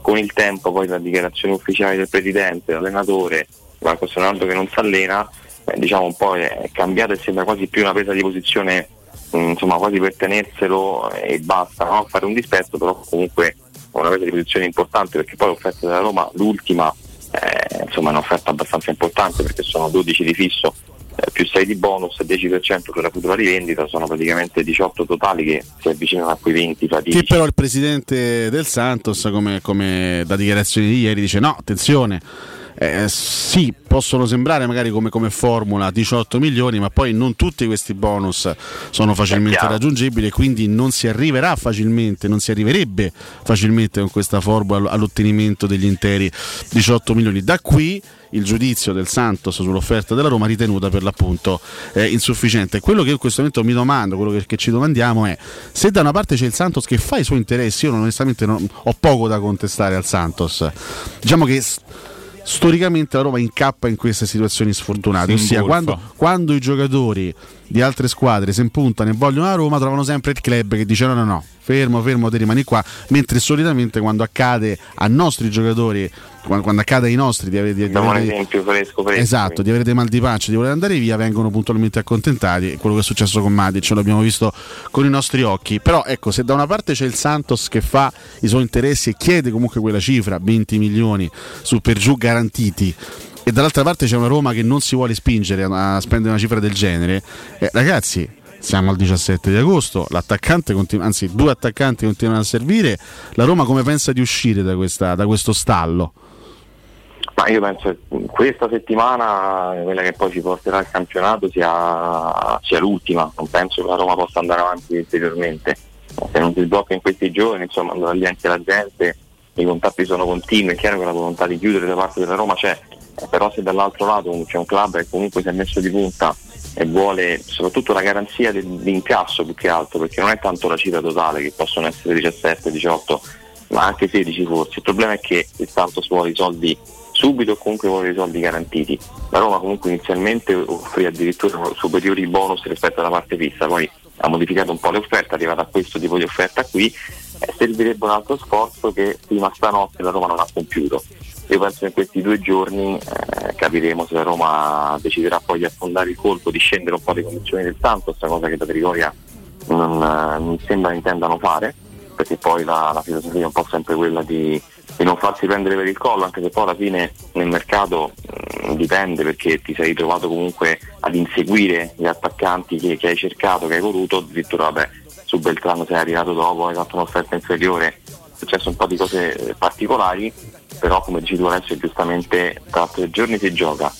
con il tempo poi la dichiarazione ufficiale del presidente, dell'allenatore, Marco Leonardo che non si allena, eh, diciamo un po' è cambiata e sembra quasi più una presa di posizione mh, insomma quasi per tenerselo e basta, no? fare un dispetto, però comunque una presa di posizione importante perché poi l'offerta della Roma, l'ultima, eh, insomma è un'offerta abbastanza importante perché sono 12 di fisso eh, più 6 di bonus e 10% per la futura rivendita, sono praticamente 18 totali che si avvicinano a quei 20 fatidici. Che però il presidente del Santos, come, come da dichiarazioni di ieri, dice no, attenzione. Eh, sì, possono sembrare magari come, come formula 18 milioni, ma poi non tutti questi bonus sono facilmente raggiungibili e quindi non si arriverà facilmente, non si arriverebbe facilmente con questa formula all'ottenimento degli interi 18 milioni. Da qui il giudizio del Santos sull'offerta della Roma ritenuta per l'appunto eh, insufficiente. Quello che in questo momento mi domando, quello che, che ci domandiamo è se da una parte c'è il Santos che fa i suoi interessi, io non- onestamente non- ho poco da contestare al Santos. Diciamo che storicamente la Roma incappa in queste situazioni sfortunate, Si ossia quando, quando i giocatori di altre squadre se impuntano e vogliono la Roma trovano sempre il club che dice no no no fermo fermo te rimani qua. Mentre solitamente quando accade a nostri giocatori quando, quando accade ai nostri di avere, di, di avere- esempio fresco, fresco. Esatto, di avere dei mal di pancia, di voler andare via, vengono puntualmente accontentati. Quello che è successo con Matic ce l'abbiamo visto con i nostri occhi. Però ecco, se da una parte c'è il Santos che fa i suoi interessi e chiede comunque quella cifra, 20 milioni su per giù garantiti. E dall'altra parte c'è una Roma che non si vuole spingere a spendere una cifra del genere. eh, ragazzi, siamo al 17 di agosto, l'attaccante continua, anzi due attaccanti continuano a servire. La Roma come pensa di uscire da, questa- da questo stallo? Ma io penso che questa settimana, quella che poi ci porterà al campionato, sia, sia l'ultima. Non penso che la Roma possa andare avanti ulteriormente. Se non si sblocca in questi giorni, insomma, andrà lì anche la gente, i contatti sono continui, è chiaro che la volontà di chiudere da parte della Roma c'è, però se dall'altro lato c'è un club che comunque si è messo di punta e vuole soprattutto la garanzia di, di incasso più che altro, perché non è tanto la cifra totale che possono essere 17, 18, ma anche 16 forse. Il problema è che il Santos vuole i soldi subito o comunque vuole i soldi garantiti. La Roma comunque inizialmente offrì addirittura superiori bonus rispetto alla parte fissa, poi ha modificato un po' le offerte, è arrivata a questo tipo di offerta qui, eh, servirebbe un altro sforzo che fino a stanotte la Roma non ha compiuto. Io penso che in questi due giorni eh, capiremo se la Roma deciderà poi di affondare il colpo, di scendere un po' le condizioni del Santos, cosa che da Trigoria non, eh, non sembra intendano fare, perché poi la, la filosofia è un po' sempre quella di, di non farsi prendere per il collo, anche se poi alla fine nel mercato mh, dipende perché ti sei trovato comunque ad inseguire gli attaccanti che, che hai cercato, che hai voluto, addirittura vabbè, su Beltrano sei arrivato dopo, hai fatto un'offerta inferiore, è successo un po' di cose eh, particolari, però come dici tu adesso giustamente tra tre giorni si gioca.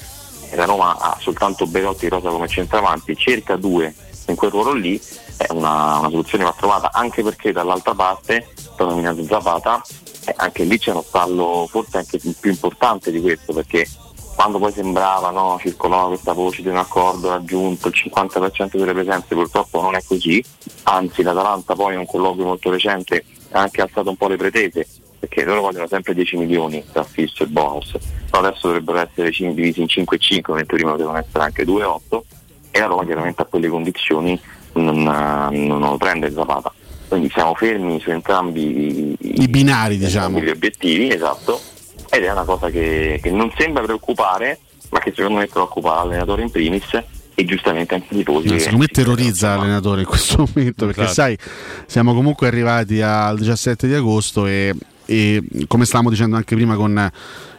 E la Roma ha soltanto Belotti Rosa come centravanti, cerca due in quel ruolo lì, è una, una soluzione va trovata anche perché dall'altra parte, sto nominato Zapata, eh, anche lì c'è uno stallo forse anche più importante di questo perché quando poi sembrava, no, circolava questa voce di un accordo raggiunto, il 50% delle presenze purtroppo non è così, anzi l'Atalanta poi in un colloquio molto recente ha anche alzato un po' le pretese perché loro vogliono sempre 10 milioni tra fisso e bonus, però adesso dovrebbero essere divisi in 5 e 5, mentre prima devono essere anche 2 e 8 e la Roma chiaramente a quelle condizioni non, non lo prende Zapata. Quindi siamo fermi su entrambi i, I binari, diciamo. gli obiettivi, esatto, ed è una cosa che, che non sembra preoccupare, ma che secondo me preoccupa l'allenatore in primis e giustamente anche i tifosi. No, secondo me terrorizza l'allenatore in questo momento perché Esatto. sai siamo comunque arrivati al 17 di agosto e, e come stavamo dicendo anche prima con,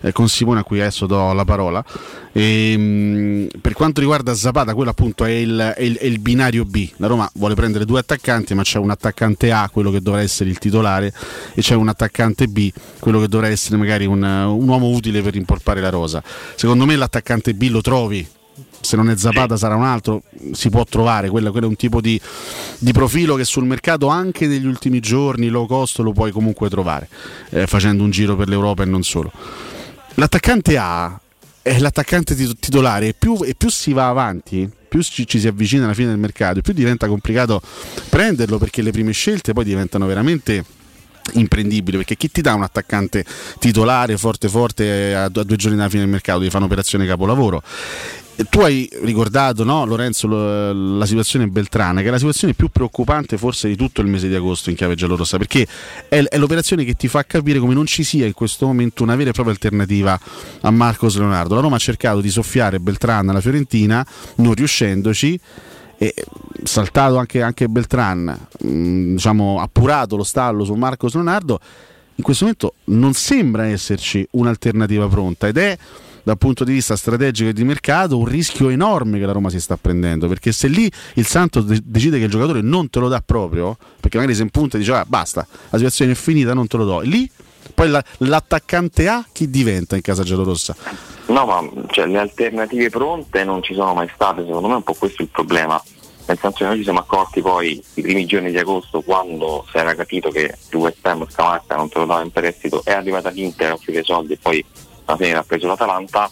eh, con Simone a cui adesso do la parola e, mh, per quanto riguarda Zapata quello appunto è il, è il- è il binario B. La Roma vuole prendere due attaccanti ma c'è un attaccante A quello che dovrà essere il titolare e c'è un attaccante B quello che dovrà essere magari un, un uomo utile per rimpolpare la rosa. Secondo me l'attaccante B lo trovi se non è Zapata sarà un altro, si può trovare, quello, quello è un tipo di, di profilo che sul mercato anche negli ultimi giorni low cost lo puoi comunque trovare, eh, facendo un giro per l'Europa e non solo. L'attaccante A è l'attaccante tit- titolare e più, e più si va avanti, più ci, ci si avvicina alla fine del mercato, e più diventa complicato prenderlo perché le prime scelte poi diventano veramente imprendibili perché chi ti dà un attaccante titolare forte forte a, a due giorni dalla fine del mercato ti fa un'operazione capolavoro tu hai ricordato no, Lorenzo lo- la situazione Beltrana che è la situazione più preoccupante forse di tutto il mese di agosto in chiave giallorossa perché è, l'operazione che ti fa capire come non ci sia in questo momento una vera e propria alternativa a Marcos Leonardo. La Roma ha cercato di soffiare Beltrana alla Fiorentina non riuscendoci e saltato anche, anche Beltran, mh, diciamo appurato lo stallo su Marcos Leonardo, in questo momento non sembra esserci un'alternativa pronta ed è dal punto di vista strategico e di mercato un rischio enorme che la Roma si sta prendendo perché se lì il Santos de- decide che il giocatore non te lo dà proprio perché magari se in punta dice ah, basta la situazione è finita non te lo do lì poi la- l'attaccante A chi diventa in casa giallorossa No, ma cioè, le alternative pronte non ci sono mai state, secondo me è un po' questo il problema. Nel senso che noi ci siamo accorti poi i primi giorni di agosto quando si era capito che il West Ham Scamacca non te lo dava in prestito, è arrivata l'Inter a offrire soldi e poi alla fine ha preso l'Atalanta.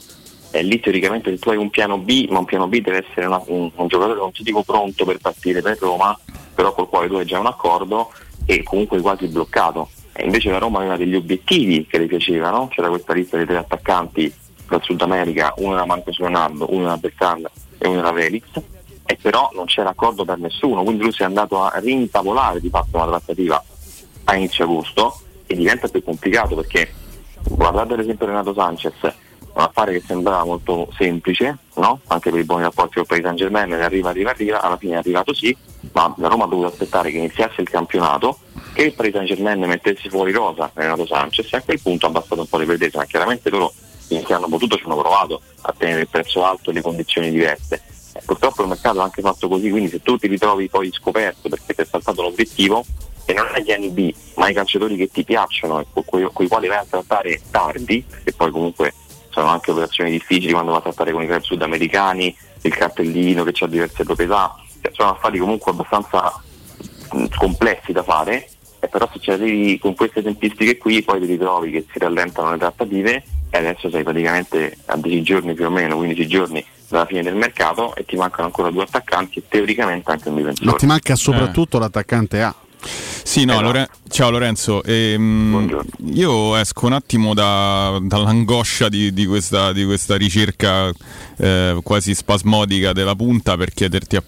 E lì teoricamente se tu hai un piano B, ma un piano B deve essere una- un, un giocatore non ti dico pronto per partire per Roma, però col quale tu hai già un accordo e comunque quasi bloccato. E invece la Roma aveva degli obiettivi che le piacevano, c'era questa lista di tre attaccanti dal Sud America, uno era Marcos Leonardo, uno era Bertrand e uno era Velix, e però non c'era accordo per nessuno, quindi lui si è andato a rintavolare di fatto una trattativa a inizio agosto e diventa più complicato perché guardate ad esempio Renato Sanchez, un affare che sembrava molto semplice, no? anche per i buoni rapporti con il Paris Saint Germain, arriva, arriva, arriva, alla fine è arrivato sì, ma la Roma ha dovuto aspettare che iniziasse il campionato, che il Paris Saint Germain mettesse fuori rosa Renato Sanchez e a quel punto ha abbassato un po' le pretese, ma chiaramente loro finché hanno potuto ci hanno provato a tenere il prezzo alto e le condizioni diverse. Eh, purtroppo il mercato è anche fatto così, quindi se tu ti ritrovi poi scoperto perché ti è saltato l'obiettivo, e non è gli NB, ma i calciatori che ti piacciono e con i quali vai a trattare tardi, perché poi comunque sono anche operazioni difficili quando va a trattare con i club sudamericani, il cartellino che ha diverse proprietà, cioè, sono affari comunque abbastanza mh, complessi da fare, e però se ci arrivi con queste tempistiche qui poi ti ritrovi che si rallentano le trattative e adesso sei praticamente a 10 giorni più o meno, 15 giorni dalla fine del mercato e ti mancano ancora due attaccanti e teoricamente anche un difensore. Ma ti manca soprattutto l'attaccante A. Sì, no, Lore- ciao Lorenzo. Ehm, io esco un attimo da- dall'angoscia di, di questa, di questa ricerca eh, quasi spasmodica della punta per chiederti a-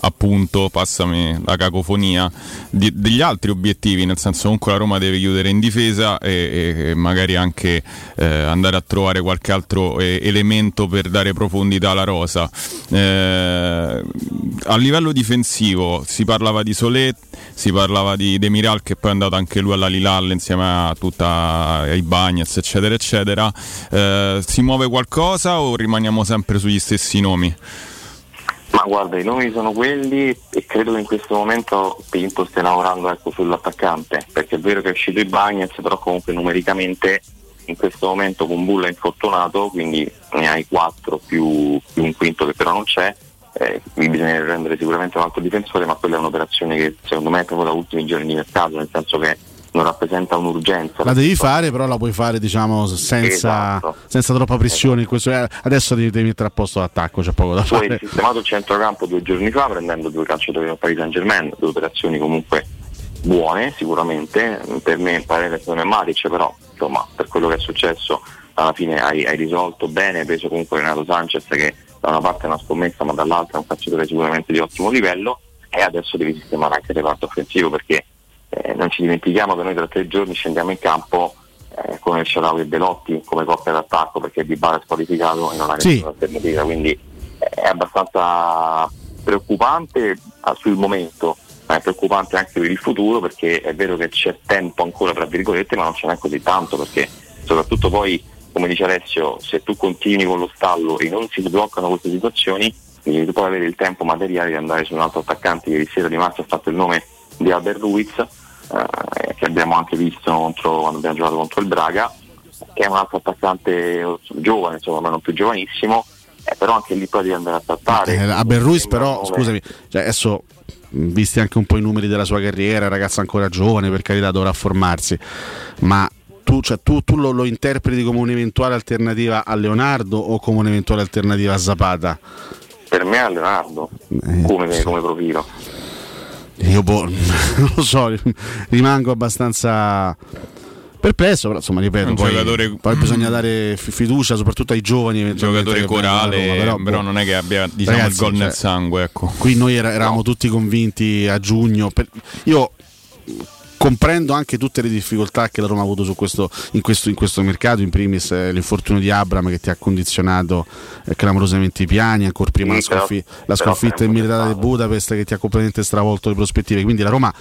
appunto, passami la cacofonia, di- degli altri obiettivi, nel senso comunque la Roma deve chiudere in difesa e, e- magari anche eh, andare a trovare qualche altro eh, elemento per dare profondità alla rosa. Eh, a livello difensivo si parlava di Solet, si parlava di Demiral che poi è andato anche lui alla Lilal insieme a tutta ai Bagnets eccetera eccetera. Eh, si muove qualcosa o rimaniamo sempre sugli stessi nomi? Ma guarda, i nomi sono quelli e credo che in questo momento Pinto stia lavorando ecco, sull'attaccante, perché è vero che è uscito i Bagnets, però comunque numericamente in questo momento con Bulla è infortunato, quindi ne hai quattro più, più un quinto che però non c'è, eh, bisogna rendere sicuramente un altro difensore, ma quella è un'operazione che secondo me è proprio da ultimi giorni di mercato, nel senso che non rappresenta un'urgenza. La devi fare, però la puoi fare diciamo senza, Esatto. senza troppa pressione. eh, adesso devi, devi mettere a posto l'attacco, c'è poco da fare. sistemato il centrocampo due giorni fa prendendo due calciatori del Paris Saint Germain, due operazioni comunque buone sicuramente, per me parere non è Maric, però insomma per quello che è successo alla fine hai, hai risolto bene, hai preso comunque Renato Sanchez che da una parte è una scommessa ma dall'altra è un calciatore sicuramente di ottimo livello e adesso devi sistemare anche il reparto offensivo perché eh, non ci dimentichiamo che noi tra tre giorni scendiamo in campo eh, con il Sharawi e Belotti come coppia d'attacco perché Di Bala è squalificato e non ha Sì. nessuna alternativa, quindi eh, è abbastanza preoccupante ah, sul momento, ma è preoccupante anche per il futuro perché è vero che c'è tempo ancora tra virgolette, ma non ce n'è così tanto perché soprattutto poi, come dice Alessio, se tu continui con lo stallo e non si sbloccano queste situazioni, quindi tu puoi avere il tempo materiale di andare su un altro attaccante. Ieri sera Di Marzio ha fatto il nome di Albert Ruiz, eh, che abbiamo anche visto contro- quando abbiamo giocato contro il Braga, che è un altro attaccante giovane, insomma, ma non più giovanissimo, eh, però anche lì poi devi andare a trattare. Eh, a Ben Ruiz però, nome. scusami, cioè, adesso visti anche un po' i numeri della sua carriera, ragazza ancora giovane, per carità dovrà formarsi, ma tu, cioè, tu- tu lo, lo interpreti come un'eventuale alternativa a Leonardo o come un'eventuale alternativa a Zapata? Per me è Leonardo, Eh, come, come profilo. Io boh, non lo so, rimango abbastanza perplesso, però insomma ripeto, Un poi, giocatore- poi bisogna dare fi- fiducia soprattutto ai giovani. eventualmente, Giocatore corale, Roma, però, boh. non è che abbia diciamo, Ragazzi, il gol nel cioè, sangue. Ecco. Qui noi era- eravamo tutti convinti a giugno. per- io comprendo anche tutte le difficoltà che la Roma ha avuto su questo, in, questo, in questo mercato, in primis eh, l'infortunio di Abram che ti ha condizionato eh, clamorosamente i piani, ancora prima Sì, la, sconfi- però- la sconfitta tempo immeritata di Budapest che ti ha completamente stravolto le prospettive. Quindi la Roma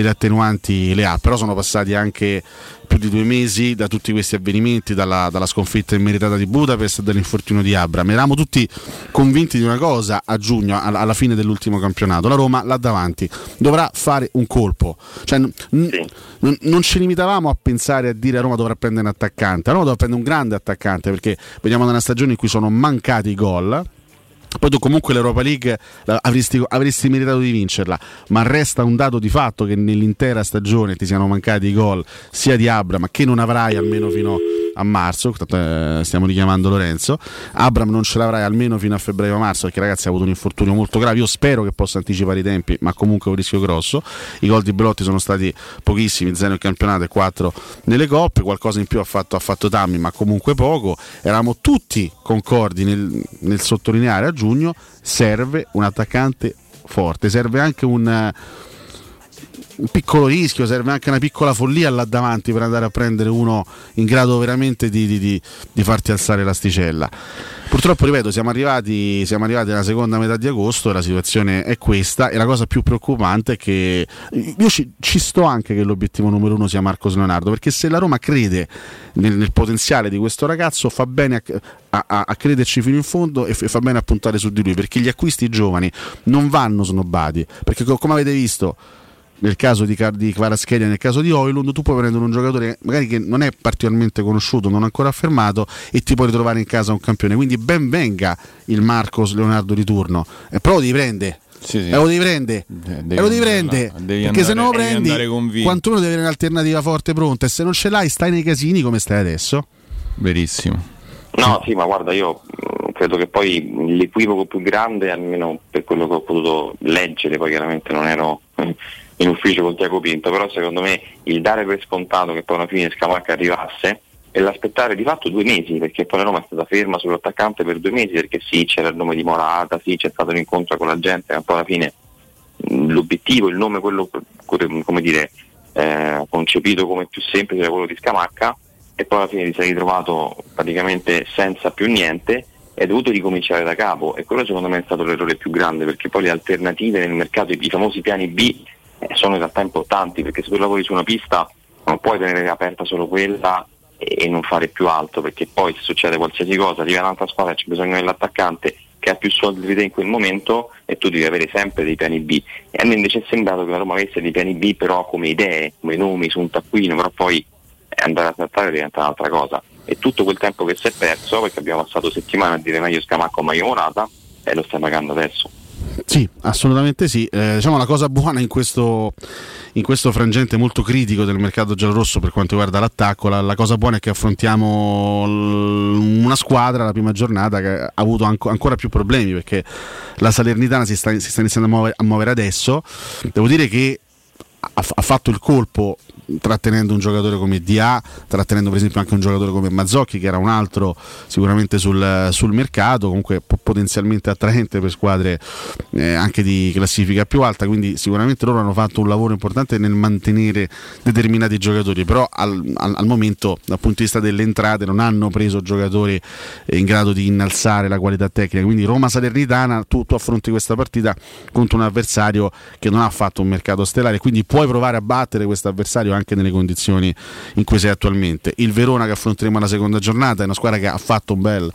delle attenuanti le ha, però sono passati anche più di due mesi da tutti questi avvenimenti, dalla, dalla sconfitta immeritata di Budapest e dall'infortunio di Abram. Eravamo tutti convinti di una cosa a giugno, alla, fine dell'ultimo campionato. La Roma là davanti dovrà fare un colpo. Cioè, n- n- non- non ci limitavamo a pensare a dire a Roma dovrà prendere un attaccante, la Roma dovrà prendere un grande attaccante perché veniamo da una stagione in cui sono mancati i gol. Poi tu comunque l'Europa League avresti, avresti meritato di vincerla, ma resta un dato di fatto che nell'intera stagione ti siano mancati i gol sia di Abram che non avrai almeno fino, a marzo, tanto, eh, stiamo richiamando Lorenzo. Abram non ce l'avrai almeno fino a febbraio-marzo perché ragazzi ha avuto un infortunio molto grave. Io spero che possa anticipare i tempi, ma comunque è un rischio grosso. I gol di Belotti sono stati pochissimi, 0 in campionato e 4 nelle coppe. Qualcosa in più ha fatto, ha fatto Tammy, ma comunque poco. Eravamo tutti concordi nel, nel sottolineare a giugno serve un attaccante forte, serve anche un un piccolo rischio, serve anche una piccola follia là davanti per andare a prendere uno in grado veramente di, di, di, di farti alzare l'asticella. Purtroppo, ripeto, siamo arrivati, siamo arrivati alla seconda metà di agosto e la situazione è questa e la cosa più preoccupante è che io ci, ci sto anche che l'obiettivo numero uno sia Marcos Leonardo, perché se la Roma crede nel, nel potenziale di questo ragazzo fa bene a, a, a, crederci fino in fondo e, f- fa bene a puntare su di lui, perché gli acquisti giovani non vanno snobbati, perché come avete visto nel caso di, di Kvaraschelia, nel caso di Oilund, tu puoi prendere un giocatore magari che non è particolarmente conosciuto, non ancora affermato e ti puoi ritrovare in casa un campione. Quindi ben venga il Marcos Leonardo di turno. E però lo devi prendere. Sì, sì. E lo devi prendere, devi e lo devi prendere devi perché andare- se non lo devi prendi, quantuno deve avere un'alternativa forte pronta. E se non ce l'hai, stai nei casini come stai adesso. Verissimo. No, sì, ma guarda, io mh, credo che poi l'equivoco più grande, almeno per quello che ho potuto leggere, poi chiaramente non ero eh, in ufficio con Tiago Pinto, però secondo me il dare per scontato che poi alla fine Scamacca arrivasse e l'aspettare di fatto due mesi, perché poi la Roma è stata ferma sull'attaccante per due mesi, perché sì, c'era il nome di Morata, sì, c'è stato un incontro con la gente, ma poi alla fine l'obiettivo, il nome, quello come dire, eh, concepito come più semplice era quello di Scamacca e poi alla fine ti sei ritrovato praticamente senza più niente e hai dovuto ricominciare da capo e quello secondo me è stato l'errore più grande perché poi le alternative nel mercato, i famosi piani B eh, sono in realtà importanti perché se tu lavori su una pista non puoi tenere aperta solo quella e, e non fare più altro perché poi se succede qualsiasi cosa arriva un'altra squadra e c'è bisogno dell'attaccante che ha più soldi di te in quel momento e tu devi avere sempre dei piani B e a me invece è sembrato che la Roma avesse dei piani B però come idee, come nomi su un taccuino però poi andare a trattare diventa un'altra cosa. E tutto quel tempo che si è perso, perché abbiamo passato settimane a dire meglio Scamacco meglio Morata, e lo stai pagando adesso. Sì, assolutamente sì. Eh, diciamo la cosa buona in questo, in questo frangente molto critico del mercato giallorosso per quanto riguarda l'attacco, la, la cosa buona è che affrontiamo l- una squadra la prima giornata che ha avuto anco- ancora più problemi perché la Salernitana si sta, si sta iniziando a muovere, a muovere adesso. Devo dire che ha fatto il colpo trattenendo un giocatore come DA, trattenendo per esempio anche un giocatore come Mazzocchi che era un altro sicuramente sul, sul mercato, comunque po- potenzialmente attraente per squadre eh, anche di classifica più alta, quindi sicuramente loro hanno fatto un lavoro importante nel mantenere determinati giocatori, però al, al- al momento dal punto di vista delle entrate non hanno preso giocatori eh, in grado di innalzare la qualità tecnica, quindi Roma-Salernitana tu, tu affronti questa partita contro un avversario che non ha fatto un mercato stellare, quindi puoi provare a battere questo avversario anche nelle condizioni in cui sei attualmente. Il Verona che affronteremo la seconda giornata è una squadra che ha fatto un bel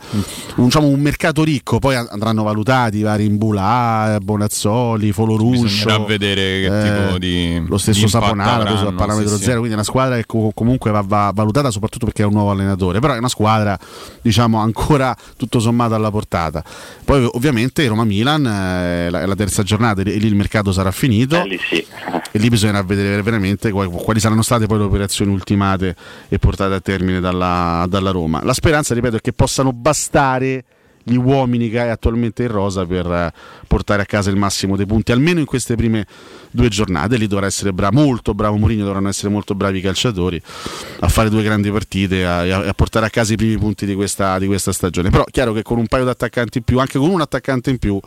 un, diciamo, un mercato ricco, poi an- andranno valutati i vari Imbulà, Bonazzoli, Foloruscio, Bisognerà vedere che eh, tipo di lo stesso di Saponara preso a avranno, parametro sì, zero, quindi è una squadra che co- comunque va, va valutata soprattutto perché è un nuovo allenatore, però è una squadra diciamo ancora tutto sommato alla portata. Poi ovviamente Roma-Milan eh, è la, è la terza giornata e lì il mercato sarà finito Eh, lì sì. e lì bisognerà vedere veramente quali, quali saranno state poi le operazioni ultimate e portate a termine dalla, dalla Roma. La speranza, ripeto, è che possano bastare gli uomini che hai attualmente in rosa per eh, portare a casa il massimo dei punti, almeno in queste prime due giornate. Lì dovrà essere bra- molto bravo Mourinho, dovranno essere molto bravi i calciatori a fare due grandi partite e a, a- portare a casa i primi punti di questa, di questa stagione. Però chiaro che con un paio di attaccanti in più, anche con un attaccante in più,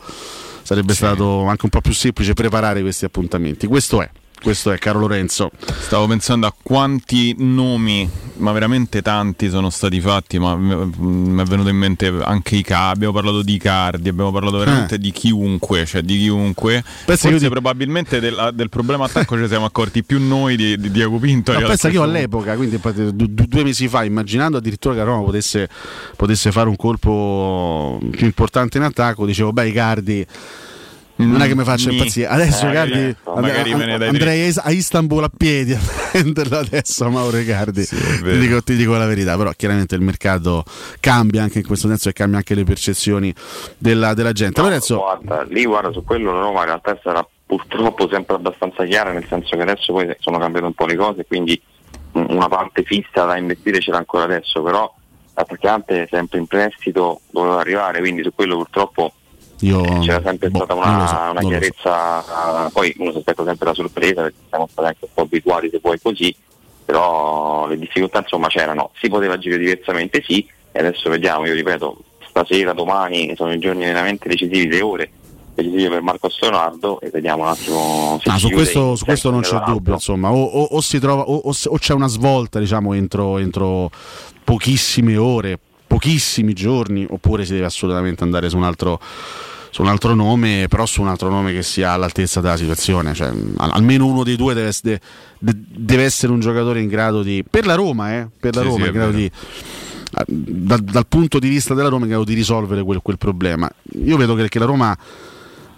sarebbe stato anche un po' più semplice preparare questi appuntamenti. Questo è. Questo è caro Lorenzo. Stavo pensando a quanti nomi, ma veramente tanti sono stati fatti, ma mi è venuto in mente anche i K, abbiamo parlato di Cardi, abbiamo parlato veramente di chiunque, cioè di chiunque. Pensa che Forse io ti- probabilmente del, del problema attacco ci siamo accorti più noi di, di Diego Pinto. Che pensa che io all'epoca, quindi du- du- due mesi fa, immaginando addirittura che la Roma potesse, potesse fare un colpo più importante in attacco, dicevo, beh, Icardi. Non è che mi faccia Ni. impazzire. Adesso Eh, Icardi certo, and- magari andrei a Is- a Istanbul a piedi a prenderlo adesso a Mauro Icardi. ti, vero. dico, ti dico la verità, però chiaramente il mercato cambia anche in questo senso e cambia anche le percezioni della, della gente. Lorenzo, Guarda, lì guarda su quello la Roma in realtà sarà purtroppo sempre abbastanza chiara, nel senso che adesso poi sono cambiate un po' le cose, quindi una parte fissa da investire ce l'ha ancora adesso, però l'attaccante sempre in prestito doveva arrivare, quindi su quello purtroppo Io, c'era sempre boh, stata una, so, una so. chiarezza, eh, poi uno si aspetta sempre la sorpresa perché siamo stati anche un po' abituati se vuoi così, però le difficoltà insomma c'erano, si poteva agire diversamente sì e adesso vediamo, io ripeto, stasera, domani sono i giorni veramente decisivi, le ore decisive per Marco Leonardo e vediamo un attimo se Ah, su questo, su questo non c'è dubbio, insomma, o, o- o si trova, o c'è una svolta, diciamo, entro, entro pochissime ore, pochissimi giorni, oppure si deve assolutamente andare su un altro su un altro nome, però su un altro nome che sia all'altezza della situazione. Cioè, al- almeno uno dei due deve, de- deve essere un giocatore in grado di. Per la Roma, eh, per la Sì, Roma, sì, in grado vero. di. Dal, dal punto di vista della Roma, in grado di risolvere quel, quel problema. Io vedo che, che la Roma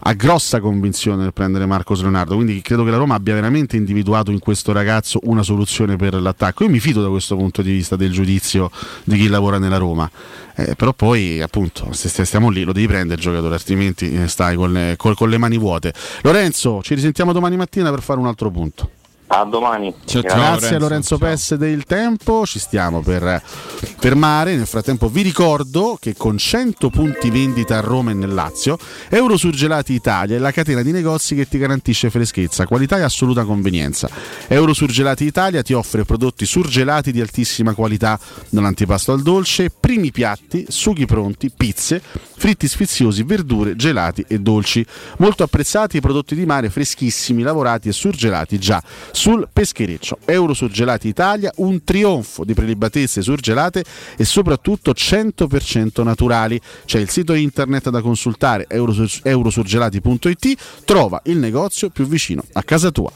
ha grossa convinzione nel prendere Marcos Leonardo, quindi credo che la Roma abbia veramente individuato in questo ragazzo una soluzione per l'attacco. Io mi fido da questo punto di vista del giudizio di chi lavora nella Roma, Eh, però poi appunto se stiamo lì lo devi prendere il giocatore, altrimenti eh, stai con le, col- con le mani vuote. Lorenzo, ci risentiamo domani mattina per fare un altro punto. A domani. Grazie a Lorenzo Pesse del tempo, ci stiamo per fermare. Nel frattempo vi ricordo che con 100 punti vendita a Roma e nel Lazio, Eurosurgelati Italia è la catena di negozi che ti garantisce freschezza, qualità e assoluta convenienza. Eurosurgelati Italia ti offre prodotti surgelati di altissima qualità, dall'antipasto al dolce, primi piatti, sughi pronti, pizze, fritti sfiziosi, verdure, gelati e dolci. Molto apprezzati i prodotti di mare freschissimi, lavorati e surgelati già sul peschereccio. Eurosurgelati Italia, un trionfo di prelibatezze surgelate e soprattutto 100% naturali. C'è il sito internet da consultare eurosur- eurosurgelati.it, trova il negozio più vicino a casa tua.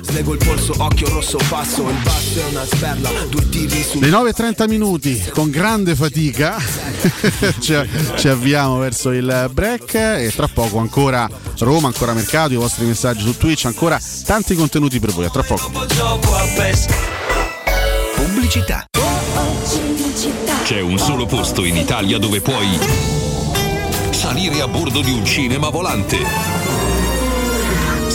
Slego il polso, occhio rosso, passo, il basso è una sperla, due tiri su Le 9.30 minuti, con grande fatica, ci, ci avviamo verso il break e tra poco ancora Roma, ancora mercato, i vostri messaggi su Twitch, ancora tanti contenuti per voi. A tra poco. Pubblicità. C'è un solo posto in Italia dove puoi salire a bordo di un cinema volante,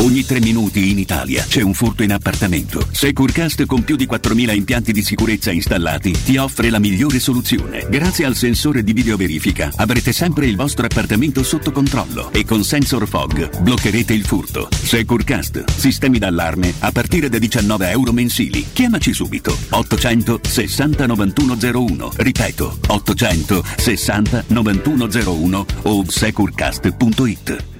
Ogni tre minuti in Italia c'è un furto in appartamento. Securecast con più di 4.000 impianti di sicurezza installati ti offre la migliore soluzione. Grazie al sensore di videoverifica avrete sempre il vostro appartamento sotto controllo e con Sensor Fog bloccherete il furto. Securecast, sistemi d'allarme a partire da 19 euro mensili. Chiamaci subito 860 9101. Ripeto 860 9101 o securecast.it.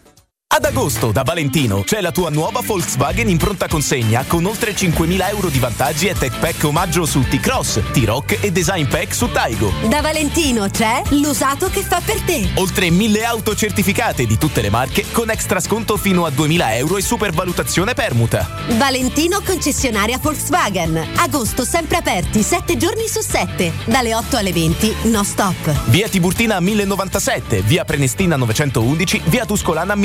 Ad agosto da Valentino c'è la tua nuova Volkswagen in pronta consegna con oltre 5.000 euro di vantaggi e tech pack omaggio su T-Cross, T-Rock e design pack su Taigo. Da Valentino c'è l'usato che fa per te. Oltre 1.000 auto certificate di tutte le marche con extra sconto fino a 2.000 euro e supervalutazione permuta. Valentino concessionaria Volkswagen. Agosto sempre aperti, 7 giorni su 7. Dalle 8 alle 20, no stop. Via Tiburtina 1097, via Prenestina 911, via Tuscolana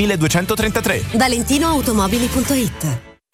1233. ValentinoAutomobili.it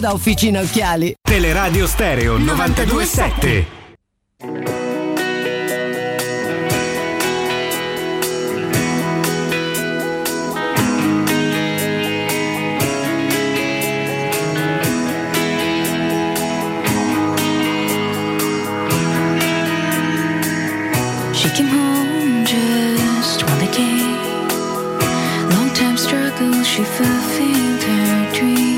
da Officina Occhiali. Teleradio Stereo 927. She came home just one day. Long time struggle, she fulfilled her dream.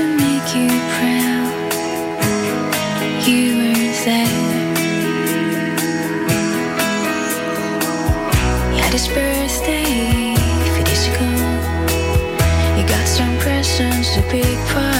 should make you proud. You were there. Birthday, you got some presents to pick.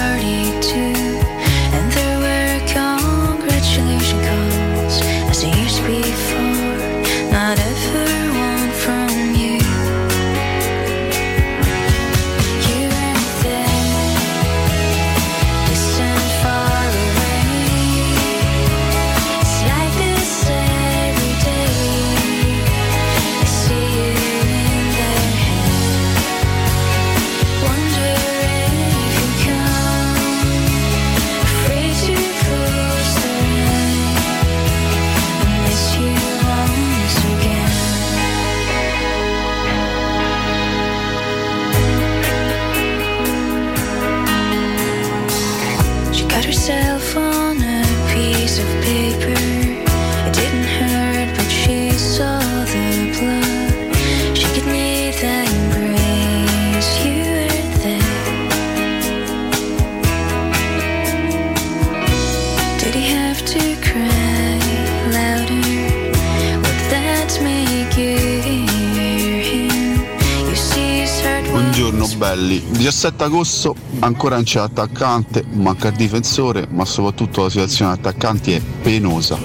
Belli, 17 agosto ancora non c'è attaccante, manca il difensore, ma soprattutto la situazione attaccanti è penosa.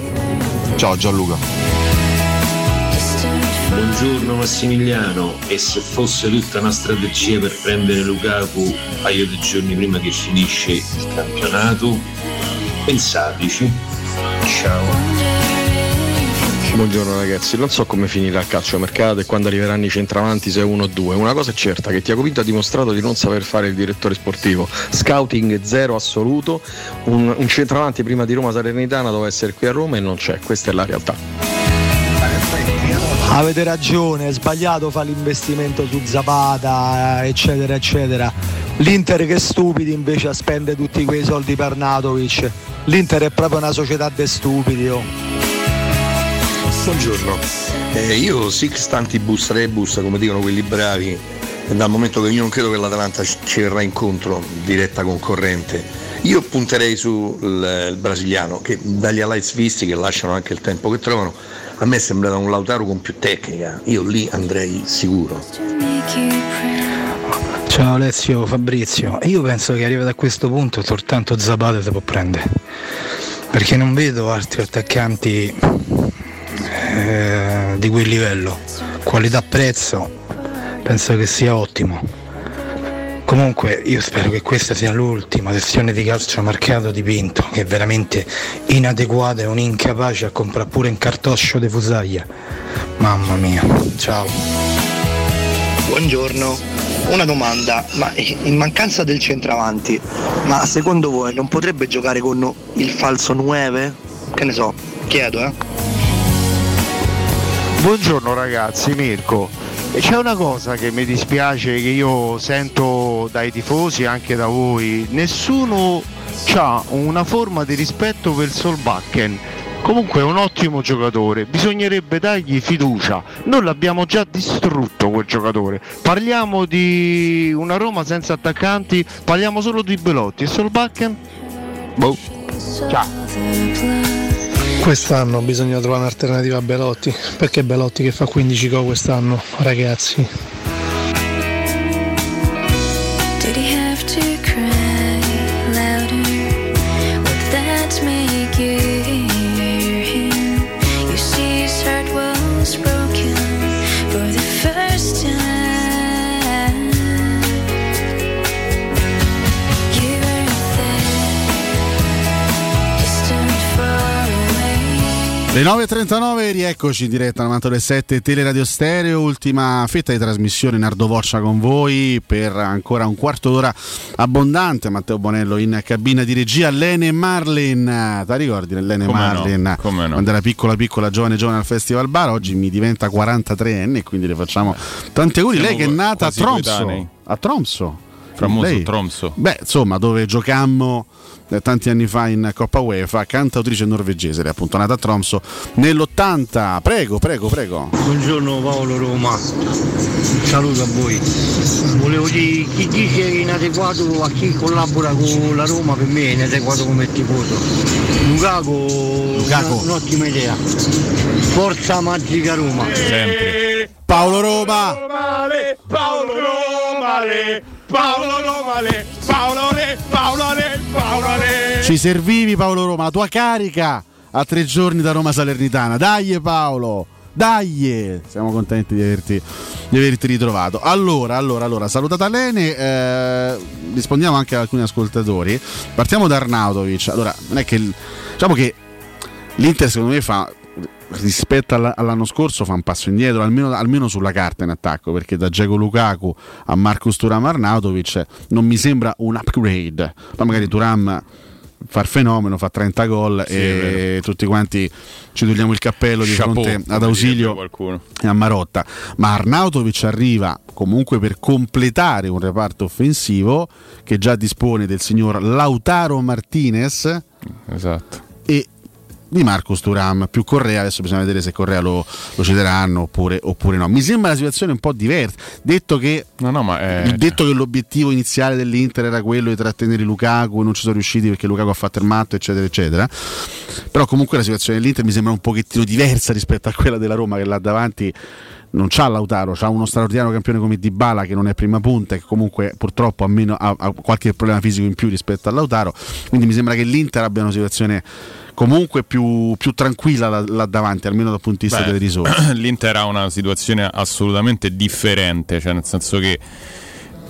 Ciao Gianluca. Buongiorno Massimiliano, e se fosse tutta una strategia per prendere Lukaku un paio di giorni prima che finisce il campionato? Pensateci. Ciao. Buongiorno ragazzi, non so come finirà il calciomercato e quando arriveranno i centravanti se uno o due. Una cosa è certa, che Tiago Pinto ha dimostrato di non saper fare il direttore sportivo. Scouting zero assoluto, un, un centravanti prima di Roma Salernitana doveva essere qui a Roma e non c'è, questa è la realtà. Avete ragione, è sbagliato fare l'investimento su Zapata, eccetera, eccetera. L'Inter che stupidi invece spende tutti quei soldi per Natovic. L'Inter è proprio una società de stupidi. oh. Buongiorno, Eh, io six tantibus rebus, come dicono quelli bravi, dal momento che io non credo che l'Atalanta ci verrà incontro, diretta concorrente, io punterei sul il brasiliano che dagli highlights visti che lasciano anche il tempo che trovano, a me sembra un Lautaro con più tecnica, io lì andrei sicuro. Ciao Alessio, Fabrizio. Io penso che arrivato a questo punto soltanto Zapata si può prendere. Perché non vedo altri attaccanti eh, di quel livello. Qualità prezzo penso che sia ottimo. Comunque io spero che questa sia l'ultima sessione di calciomercato di Pinto, che è veramente inadeguata e un incapace a comprare pure un cartoccio di fusaglia. Mamma mia, ciao. Buongiorno, una domanda, ma in mancanza del centravanti, ma secondo voi non potrebbe giocare con il falso 9? Che ne so, chiedo eh. Buongiorno ragazzi, Mirko. C'è una cosa che mi dispiace che io sento dai tifosi e anche da voi, nessuno ha una forma di rispetto per Solbakken. Comunque è un ottimo giocatore, bisognerebbe dargli fiducia. Noi l'abbiamo già distrutto quel giocatore. Parliamo di una Roma senza attaccanti, parliamo solo di Belotti e Solbakken? Boh. Ciao. Quest'anno bisogna trovare un'alternativa a Belotti, perché Belotti che fa 15 gol quest'anno, ragazzi. 9.39, rieccoci in diretta al Manto 7 Teleradio Stereo, ultima fetta di trasmissione Nardo Voccia con voi per ancora un quarto d'ora abbondante. Matteo Bonello in cabina di regia, Lene Marlin, ti ricordi Lene Come no, Marlin? come no. Quando era piccola piccola, giovane giovane al Festival Bar, oggi mi diventa 43enne e quindi le facciamo tanti auguri. Siamo Lei che è nata a Tromso, a Tromso. Famoso Lei- Tromso. Beh, insomma, dove giocammo eh, tanti anni fa in Coppa UEFA, cantautrice norvegese, lei è appunto nata a Tromso nell'80. Prego, prego, prego. Buongiorno Paolo Roma, saluto a voi. Volevo dire, chi dice inadeguato a chi collabora con la Roma per me è inadeguato come tifoso. Lukaku, Lukaku. una- un'ottima idea. Forza magica Roma. Sempre. Paolo Roma. Romale, Paolo Romale, Paolo Romale, Paolo Re, Paolo Re, Paolo Re. Ci servivi Paolo Roma, la tua carica a tre giorni da Roma Salernitana. Dai Paolo, dai! Siamo contenti di averti, di averti ritrovato. Allora, allora, allora, salutata Lene, eh, rispondiamo anche ad alcuni ascoltatori. Partiamo da Arnautovic. Allora, non è che diciamo che l'Inter secondo me fa rispetto all- all'anno scorso fa un passo indietro almeno, almeno sulla carta in attacco perché da Dzeko Lukaku a Marcus Turam Arnautovic non mi sembra un upgrade. Poi magari Turam fa il fenomeno fa 30 gol Sì, e tutti quanti ci togliamo il cappello di Chapeau, fronte ad Ausilio e a Marotta. Ma Arnautovic arriva comunque per completare un reparto offensivo che già dispone del signor Lautaro Martinez Esatto. e di Marcus Turam più Correa adesso bisogna vedere se Correa lo, lo cederanno oppure, oppure no. Mi sembra una situazione un po' diversa. Detto che, No, no, ma è... detto che l'obiettivo iniziale dell'Inter era quello di trattenere Lukaku non ci sono riusciti perché Lukaku ha fatto il matto eccetera eccetera. Però comunque la situazione dell'Inter mi sembra un pochettino diversa rispetto a quella della Roma che là davanti non c'ha Lautaro, c'ha uno straordinario campione come Dybala che non è prima punta e che comunque purtroppo ha, meno- ha- ha qualche problema fisico in più rispetto a Lautaro, quindi mi sembra che l'Inter abbia una situazione comunque più, più tranquilla là, là davanti, almeno dal punto di vista Beh, delle risorse. L'Inter ha una situazione assolutamente differente, cioè nel senso che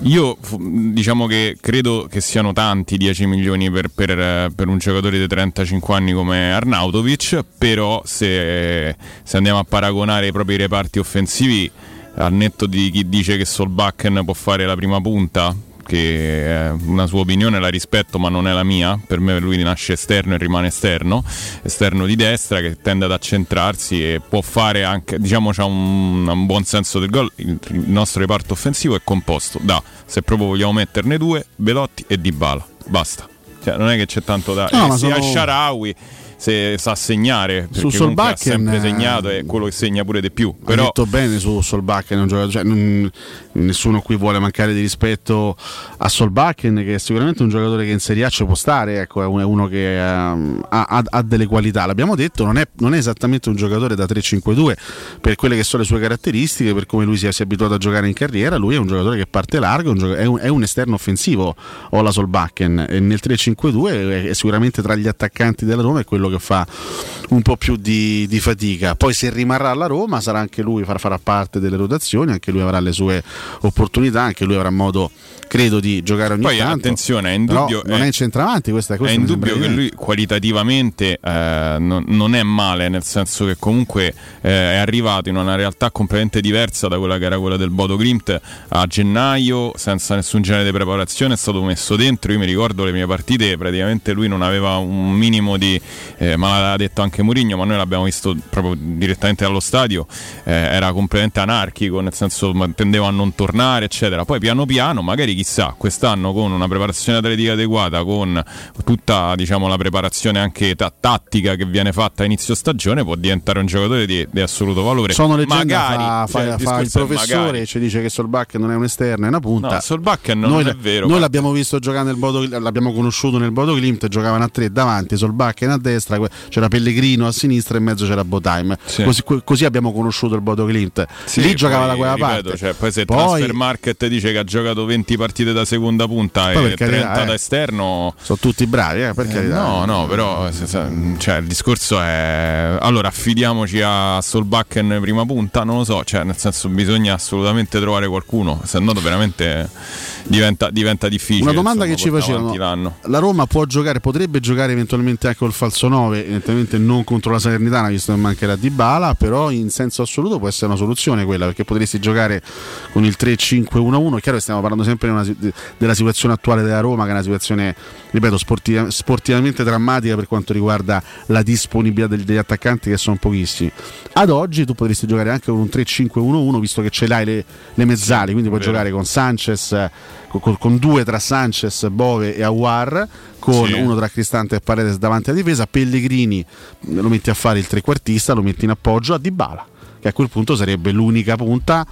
io diciamo che credo che siano tanti 10 milioni per, per, per un giocatore di 35 anni come Arnautovic, però se, se andiamo a paragonare i propri reparti offensivi, al netto di chi dice che Solbakken può fare la prima punta, che è una sua opinione la rispetto ma non è la mia, per me lui nasce esterno e rimane esterno, esterno di destra che tende ad accentrarsi e può fare anche, diciamo c'ha un, un buon senso del gol, il, il nostro reparto offensivo è composto da, se proprio vogliamo metterne due, Belotti e Dybala, basta. Cioè, non è che c'è tanto da... No, eh, sia sono- Sharawi se sa segnare, Su comunque ha Solbakken, sempre eh, segnato e quello che segna pure di più. Però detto bene su Solbakken, è cioè, non- nessuno qui vuole mancare di rispetto a Solbakken, che è sicuramente un giocatore che in Serie A ci può stare, ecco, è un- è uno che ehm, ha, ha- ha delle qualità. L'abbiamo detto, non è, non è esattamente un giocatore da 3-5-2 per quelle che sono le sue caratteristiche, per come lui si è, si è abituato a giocare in carriera. Lui è un giocatore che parte largo, è un, è un- è esterno offensivo, Ola Solbakken, e nel 3-5-2 è, è sicuramente tra gli attaccanti della Roma è quello quello che fa un po' più di, di fatica. Poi se rimarrà alla Roma sarà anche lui, farà, farà parte delle rotazioni, anche lui avrà le sue opportunità, anche lui avrà modo credo di giocare ogni Poi tanto. attenzione, è in Però dubbio- non è- è in centravanti, questa, È questa in mi sembra dubbio che lui qualitativamente eh, non, non è male, nel senso che comunque eh, è arrivato in una realtà completamente diversa da quella che era quella del Bodo Glimt a gennaio, senza nessun genere di preparazione, è stato messo dentro. Io mi ricordo le mie partite, praticamente lui non aveva un minimo di, eh, ma l'aveva detto anche Mourinho, ma noi l'abbiamo visto proprio direttamente dallo stadio, eh, era completamente anarchico, nel senso tendeva a non tornare, eccetera. Poi piano piano, magari chissà, quest'anno con una preparazione atletica adeguata, con tutta diciamo, la preparazione anche ta- tattica che viene fatta a inizio stagione, può diventare un giocatore di, di assoluto valore. Sono leggenda, magari, fa, cioè, fa- fa il discorso è professore magari. e ci dice che Solbach non è un esterno, è una punta. No, Solbach non- noi, non è vero, Noi l'abbiamo visto giocare nel Bodo, l'abbiamo conosciuto nel Bodo Klimt, giocavano a tre davanti, Solbach a destra, que- c'era Pellegrino a sinistra e in mezzo c'era Botheim. Sì. Così, così abbiamo conosciuto il Bodo Klimt. Sì, Lì giocava da quella ripeto, parte. cioè, poi se Poi- Transfer Market dice che ha giocato 20 partite da seconda punta e per carità, 30 eh. da esterno, sono tutti bravi, eh, per carità. no, no, però cioè, il discorso è allora affidiamoci a Solbakken prima punta, non lo so, cioè, nel senso bisogna assolutamente trovare qualcuno, se no veramente diventa, diventa difficile. Una domanda insomma, che ci facevano: la Roma può giocare, potrebbe giocare eventualmente anche col falso 9, evidentemente non contro la Salernitana, visto che mancherà Di Bala, però in senso assoluto può essere una soluzione quella, perché potresti giocare con il 3-5-1-1. È chiaro che stiamo parlando sempre una della situazione attuale della Roma, che è una situazione, ripeto, sportiva- sportivamente drammatica per quanto riguarda la disponibilità degli, degli attaccanti, che sono pochissimi. Ad oggi tu potresti giocare anche con un 3-5-1-1, visto che ce l'hai le, le mezzali, quindi puoi giocare con Sanchez, con, con- due tra Sanchez, Bove e Awar, con Sì. uno tra Cristante e Paredes davanti alla difesa, Pellegrini mm, lo metti a fare il trequartista, lo metti in appoggio a Dybala, che a quel punto sarebbe l'unica punta.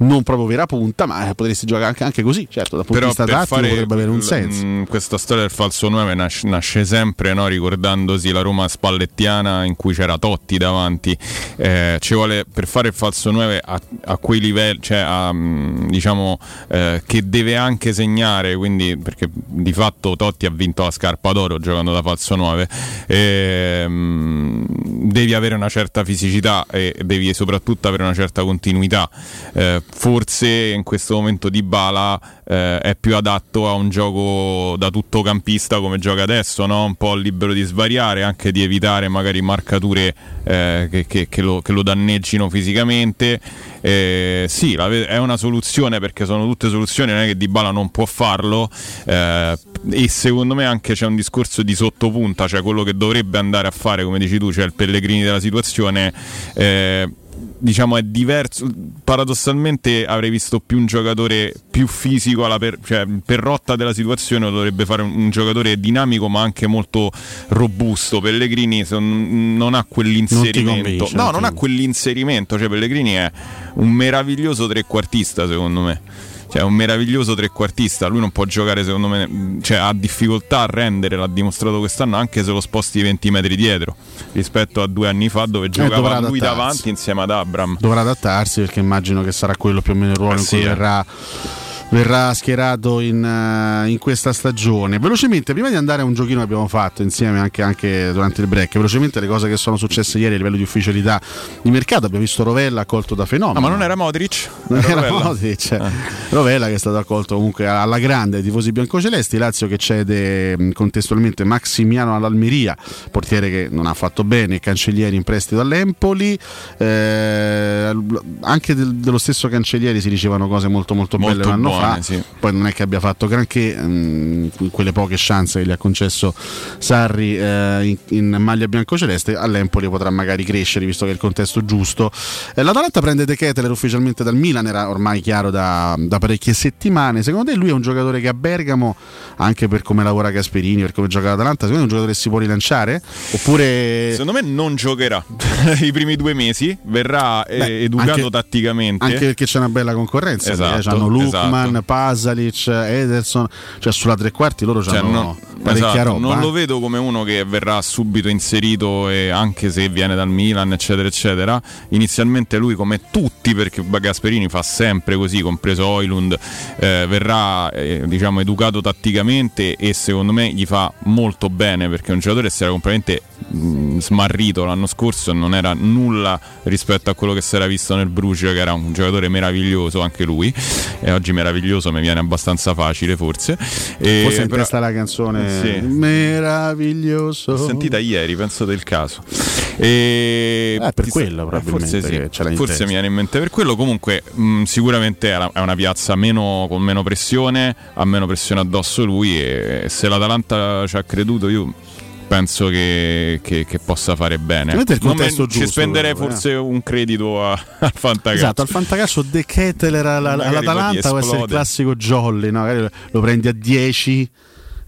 Non proprio vera punta, ma eh, potresti giocare anche, anche così, certo, dal punto Però di vista tattico fare potrebbe avere un l- senso. mh, questa storia del falso 9 nasce, nasce sempre no, ricordandosi la Roma spallettiana in cui c'era Totti davanti. Eh, ci vuole per fare il falso 9 a, a quei livelli, cioè a, mh, diciamo eh, che deve anche segnare, quindi perché di fatto Totti ha vinto la scarpa d'oro giocando da falso 9. Ehm, devi avere una certa fisicità e devi soprattutto avere una certa continuità. Eh, forse in questo momento Di Bala è più adatto a un gioco da tutto campista come gioca adesso, no? un po' libero di svariare, anche di evitare magari marcature eh, che, che- che lo, che lo danneggino fisicamente. Eh, sì, la è una soluzione perché sono tutte soluzioni, non è che Di Bala non può farlo. eh, e secondo me anche c'è un discorso di sottopunta, cioè quello che dovrebbe andare a fare, come dici tu, cioè il Pellegrini della situazione. Diciamo è diverso. Paradossalmente avrei visto più un giocatore più fisico alla per, cioè, per rotta della situazione lo dovrebbe fare un, un giocatore dinamico ma anche molto robusto. Pellegrini se non, non ha quell'inserimento. convince, no non non ha quell'inserimento. Cioè Pellegrini è un meraviglioso trequartista secondo me cioè è un meraviglioso trequartista. Lui non può giocare secondo me cioè ha difficoltà a rendere l'ha dimostrato quest'anno anche se lo sposti 20 metri dietro rispetto a due anni fa dove giocava Eh, lui davanti insieme ad Abram. Dovrà adattarsi perché immagino che sarà quello più o meno il ruolo Eh in cui eh. verrà, verrà schierato in, eh, in questa stagione. Velocemente, prima di andare a un giochino che abbiamo fatto insieme anche, anche durante il break, velocemente le cose che sono successe ieri a livello di ufficialità di mercato. Abbiamo visto Rovella accolto da Fenomeno. Ah, ma non era Modric? Non Era era Rovella? Modric. Ah. Rovella che è stato accolto comunque alla grande ai tifosi biancocelesti, Lazio che cede mh, contestualmente Maximiano all'Almeria, portiere che non ha fatto bene, Cancellieri in prestito all'Empoli, eh, anche del- dello stesso Cancellieri si dicevano cose molto molto, belle Molto un anno buone, fa, sì. poi non è che abbia fatto granché, mh, in quelle poche chance che gli ha concesso Sarri eh, in, in maglia biancoceleste, all'Empoli potrà magari crescere visto che è il contesto giusto. Eh, L'Atalanta prende De Ketteler ufficialmente dal Milan, era ormai chiaro da, da parecchie settimane. Secondo te lui è un giocatore che a Bergamo, anche per come lavora Gasperini, per come gioca l'Atalanta, secondo te è un giocatore che si può rilanciare? Oppure... Secondo me non giocherà i primi due mesi, verrà eh, Beh, educato anche- tatticamente. Anche perché c'è una bella concorrenza, Esatto, eh, c'hanno Lukman, Gundogan, Pasalic, Ederson, cioè sulla tre quarti loro Cioè, hanno non, parecchia esatto, roba. non eh. lo vedo come uno che verrà subito inserito e anche se viene dal Milan eccetera eccetera inizialmente lui come tutti perché Gasperini fa sempre così compreso Oilund eh, verrà eh, diciamo educato tatticamente e secondo me gli fa molto bene perché è un giocatore che si era completamente mh, smarrito l'anno scorso e non era nulla rispetto a quello che si era visto nel Bruges che era un giocatore meraviglioso anche lui e oggi meraviglioso mi viene abbastanza facile forse E Forse in però- testa la canzone Sì. meraviglioso. L'ho sentita ieri, penso del caso. E Eh, per ti- quello probabilmente forse, sì. Forse mi viene in mente per quello. Comunque, mh, sicuramente è una- è una piazza meno, con meno pressione, ha meno pressione addosso lui. E se l'Atalanta ci ha creduto, io penso che, che- che possa fare bene. Me- ci spenderei però, eh. forse un credito a- al Fantacalcio. Esatto, al fantacalcio De Magari all'Atalanta può essere il classico jolly, no? magari lo prendi a 10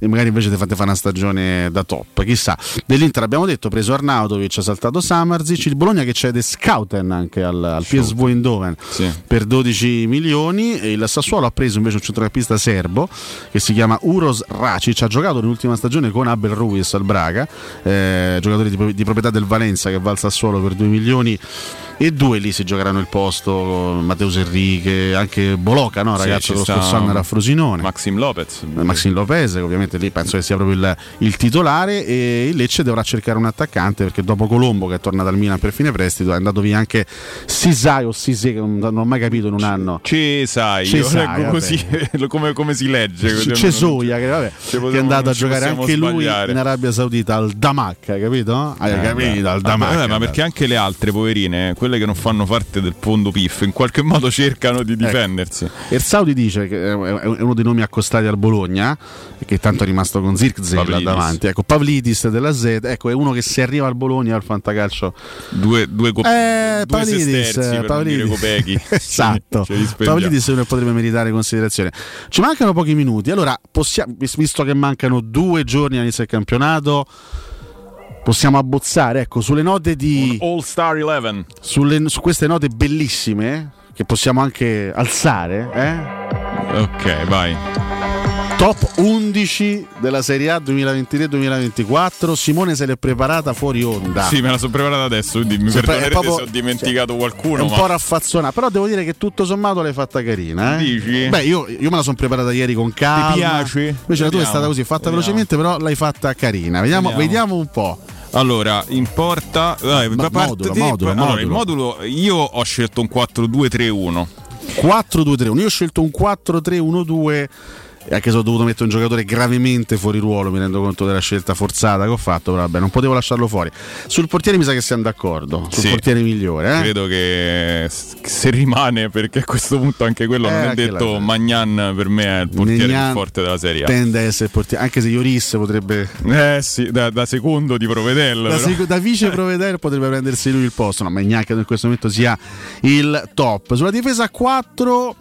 e magari invece ti fate fare una stagione da top, chissà. Dell'Inter abbiamo detto, preso Arnautovic, ha saltato Samarzic, il Bologna che cede Scouten anche al, al PSV Eindhoven per 12 milioni. E il Sassuolo ha preso invece un centrocampista serbo che si chiama Uros Racic, ha giocato nell'ultima stagione con Abel Ruiz al Braga, eh, giocatore di, di proprietà del Valenza che va al Sassuolo per 2 milioni e due lì si giocheranno il posto con Matteus Enrique, anche Boloca, no, Sì, ragazzo dello sta scorso anno era a Frosinone. Maxim Lopez. Eh, Maxim Lopez, ovviamente lì penso che sia proprio il, il titolare. E il Lecce dovrà cercare un attaccante perché dopo Colombo, che è tornato al Milan per fine prestito, è andato via anche Sisai o Sisè, che non, non ho mai capito in un anno. Cesai, Cesai, così, come, come si legge. così Cesoia, che, vabbè, che è andato a giocare anche lui sbagliare. in Arabia Saudita al Damak, hai capito? Hai Eh, capito? Al Ah, Damak. vabbè, ma perché anche le altre poverine, quelle che non fanno parte del fondo PIF, in qualche modo cercano di difendersi. Ersaudi dice che è uno dei nomi accostati al Bologna, che tanto è rimasto con Zirkzee là davanti. Ecco, Pavlidis della Z, ecco, è uno che se arriva al Bologna al fantacalcio. Due, due, co- Eh, due Pavlidis, per non Pavlidis. dire esatto. Spendiamo. Pavlidis è uno che potrebbe meritare considerazione. Ci mancano pochi minuti. Allora, possiamo, vis- visto che mancano due giorni all'inizio del campionato, possiamo abbozzare, ecco, sulle note di All Star 11. sulle- su queste note bellissime che possiamo anche alzare, eh? Ok, vai. Top 11 della Serie A 2023-2024. Simone se l'è preparata fuori onda. Sì, me la sono preparata adesso, quindi mi è perdonerete proprio- se ho dimenticato È qualcuno. un ma... po' raffazzonata, però devo dire che tutto sommato l'hai fatta carina. Eh? Dici? Beh, io, io me la sono preparata ieri con calma. Ti piace? Invece la tua è stata così, fatta vediamo. velocemente, però l'hai fatta carina. Vediamo, Vediamo. vediamo un po'. Allora, in porta. Dai, Mo- da modulo, modulo, allora, il modulo. modulo io ho scelto un 4-2-3-1. 4-2-3-1. Io ho scelto un 4-3-1-2. Anche se ho dovuto mettere un giocatore gravemente fuori ruolo, mi rendo conto della scelta forzata che ho fatto, però vabbè, non potevo lasciarlo fuori. Sul portiere mi sa che siamo d'accordo, sul Sì. portiere migliore. Eh? Credo che se rimane, perché a questo punto anche quello Eh, non è detto, Magnan per me è il portiere Negnan più forte della Serie. Tende a essere portiere, anche se Ioris potrebbe Eh sì, da, da secondo di Provedel. da, però. sec- da vice provvedere potrebbe prendersi lui il posto, no, ma neanche in questo momento sia il top. Sulla difesa a 4,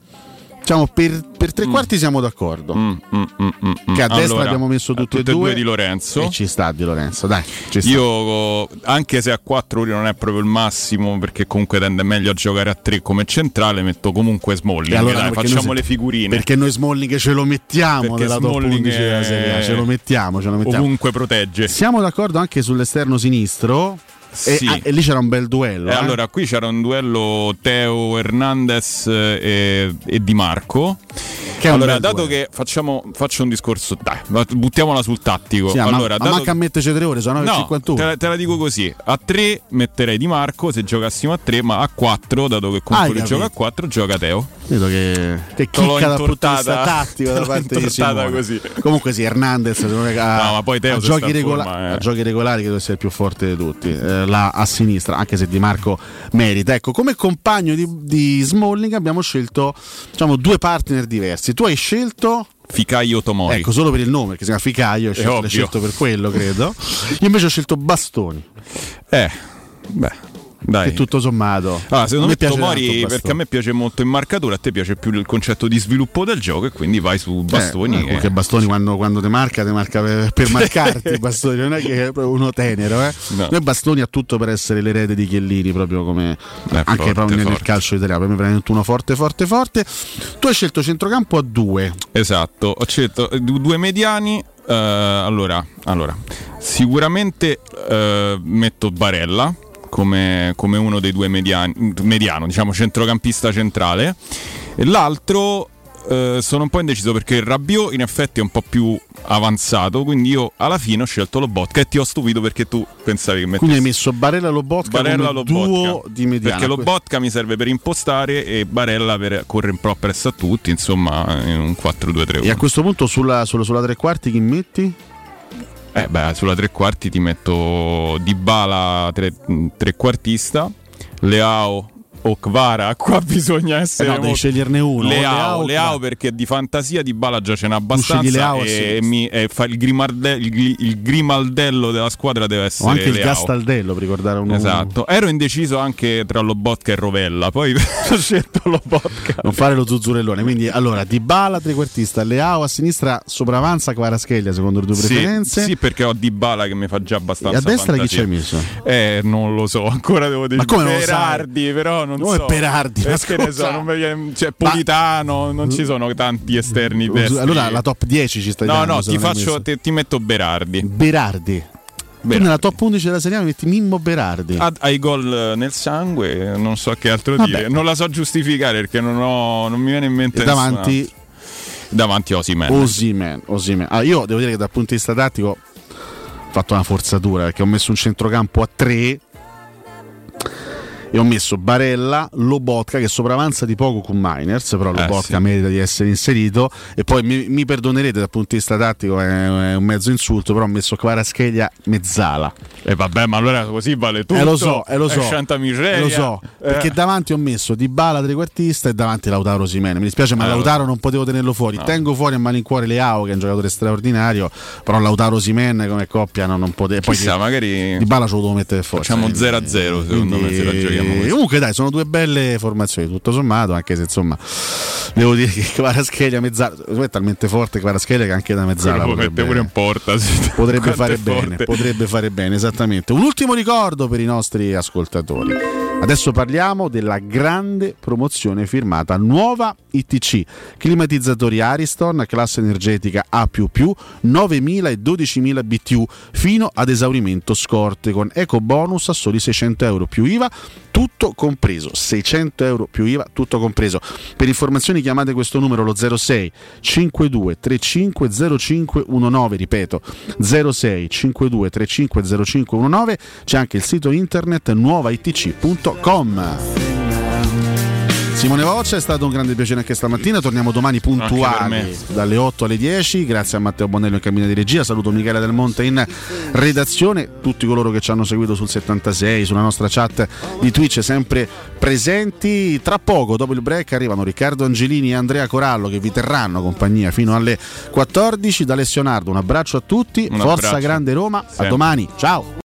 diciamo per, per tre quarti siamo d'accordo. Che a destra Mm. Allora, abbiamo messo tutti e tutte e due, due di Lorenzo. E ci sta di Lorenzo, dai. Io, anche se a 4 ore non è proprio il massimo, perché comunque tende meglio a giocare a 3 come centrale, metto comunque Smalling. E allora dai, facciamo noi le figurine. Perché noi Smalling ce lo mettiamo Perché nella top Smalling 11 della è- Serie A, ce lo mettiamo, ce lo mettiamo. Ovunque protegge. Siamo d'accordo anche sull'esterno sinistro? E, Sì. ah, e lì c'era un bel duello. E eh? allora, qui c'era un duello Teo Hernandez eh, e, e Di Marco. Che allora, dato duello. che facciamo, faccio un discorso, dai, buttiamola sul tattico. Sì, ma- allora, ma dato manca a metterci tre ore, sono No, 9.51. te la, te la dico così: a 3 metterei Di Marco se giocassimo a 3, ma a 4, dato che comunque lui gioca a. 4, gioca Teo. Vedo che, che chicca dal punto di vista intortata- tattico da parte di Simone. così. Comunque sì, Hernandez ha, No, ma poi Teo a giochi, regola- forma, eh. a giochi regolari credo sia il più forte di tutti. eh, là a sinistra, anche se Di Marco merita. Ecco, come compagno di, di Smalling abbiamo scelto diciamo, due partner diversi. Tu hai scelto Ficaio Tomori. Ecco, solo per il nome, perché si chiama Ficaio, l'hai scelto per quello, credo. Io invece ho scelto Bastoni. Eh, beh, Dai. che tutto sommato. Allora, a secondo me me piace Tomori, perché a me piace molto in marcatura, a te piace più il concetto di sviluppo del gioco e quindi vai su Bastoni. Eh, che- comunque Bastoni quando, quando te marca, te marca per, per marcarti. Bastoni non è che è proprio uno tenero. Eh. No. Noi Bastoni ha tutto per essere l'erede di Chiellini, proprio come anche forte, proprio nel calcio italiano. Per me veramente uno forte, forte, forte. Tu hai scelto centrocampo a due. Esatto, ho scelto eh, du- due mediani. eh, allora, allora, sicuramente eh, metto Barella come, come uno dei due mediani, mediano, diciamo centrocampista centrale. E l'altro eh, sono un po' indeciso perché il Rabiot in effetti è un po' più avanzato, quindi io alla fine ho scelto Lobotka e ti ho stupito perché tu pensavi che mettessi Quindi hai messo Barella Lobotka Barella come Lobotka. duo di mediana. Perché Lobotka mi serve per impostare e Barella per correre un po' appresso a tutti, insomma, in un 4-2-3-1. E a questo punto sulla, sulla, sulla tre quarti chi metti? Eh beh, sulla tre quarti ti metto Dybala tre, trequartista, Leao o Kvara, qua bisogna essere Eh no, devi molto- sceglierne uno, Leao, Leao Leao Kvara. perché di fantasia di Bala già ce scegli abbastanza Leao e, sinistra. mi, e fa il, grimalde- il il grimaldello della squadra deve essere O anche il Leao. Gastaldello, per ricordare uno. Esatto, ero indeciso anche tra Lobotka e Rovella, poi ho scelto Lobotka. Non fare lo zuzzurellone. Quindi, allora, Dybala trequartista, Leao a sinistra, sopravanza Kvaraschelia, secondo le tue Sì, preferenze. sì, perché ho Dybala che mi fa già abbastanza E a destra chi fantasia. ci hai messo? Eh, non lo so, ancora devo dire Ma come? Berardi, però non Come so. Berardi? Ma Perché ne so, non viene- cioè, Politano, non ci sono tanti esterni destri. Allora la top 10 ci stai No, dando. no, se ti faccio messo. ti, metto Berardi. Berardi. Tu nella top 11 della Serie A metti Mimmo Berardi. Ha, ha i gol eh, nel sangue, non so che altro Vabbè. dire. Non la so giustificare perché non, ho, non mi viene in mente E davanti davanti Osimen. Osimen. Osimen. Allora, io devo dire che dal punto di vista tattico ho fatto una forzatura perché ho messo un centrocampo a 3 e ho messo Barella, Lobotka che sopravanza di poco con Miners, però Eh, Lobotka sì. merita di essere inserito e poi mi, mi perdonerete dal punto di vista tattico è, è un mezzo insulto, però ho messo Kvaraschelia mezzala. E vabbè, ma allora così vale tutto. Eh lo so, eh lo È so. Eh, lo so, Eh. perché davanti ho messo Dybala trequartista e davanti Lautaro Simene. Mi dispiace, ma Eh, lo Lautaro non potevo tenerlo fuori. No. Tengo fuori a malincuore Leao, che è un giocatore straordinario, però Lautaro Simene come coppia no, non poteva. Poi Chissà, magari Dybala ce lo devo mettere fuori. facciamo 0-0 secondo me se la giochiamo così. Comunque dai, sono due belle formazioni, tutto sommato, anche se insomma devo dire che Kvaraschelia mezzala, è talmente forte Kvaraschelia che anche da mezzala mette potrebbe, pure in porta. sì. potrebbe fare bene, potrebbe fare bene, esattamente. Un ultimo ricordo per i nostri ascoltatori. Adesso parliamo della grande promozione firmata Nuova ITC, climatizzatori Ariston, classe energetica A++, 9.000 e 12.000 BTU fino ad esaurimento scorte con eco bonus a soli 600 euro più IVA, tutto compreso, 600 euro più IVA, tutto compreso. Per informazioni chiamate questo numero lo 06 52 35 0519, ripeto 06 52 35 0519, c'è anche il sito internet nuovaitc.com. Simone Voccia è stato un grande piacere anche stamattina, torniamo domani puntuali dalle 8 alle 10, grazie a Matteo Bonello in cabina di regia, saluto Michele Del Monte in redazione, tutti coloro che ci hanno seguito sul 76, sulla nostra chat di Twitch sempre presenti, tra poco dopo il break arrivano Riccardo Angelini e Andrea Corallo che vi terranno compagnia fino alle 14, da Alessio Nardo un abbraccio a tutti, Un forza abbraccio. Grande Roma, a Sempre. domani, ciao!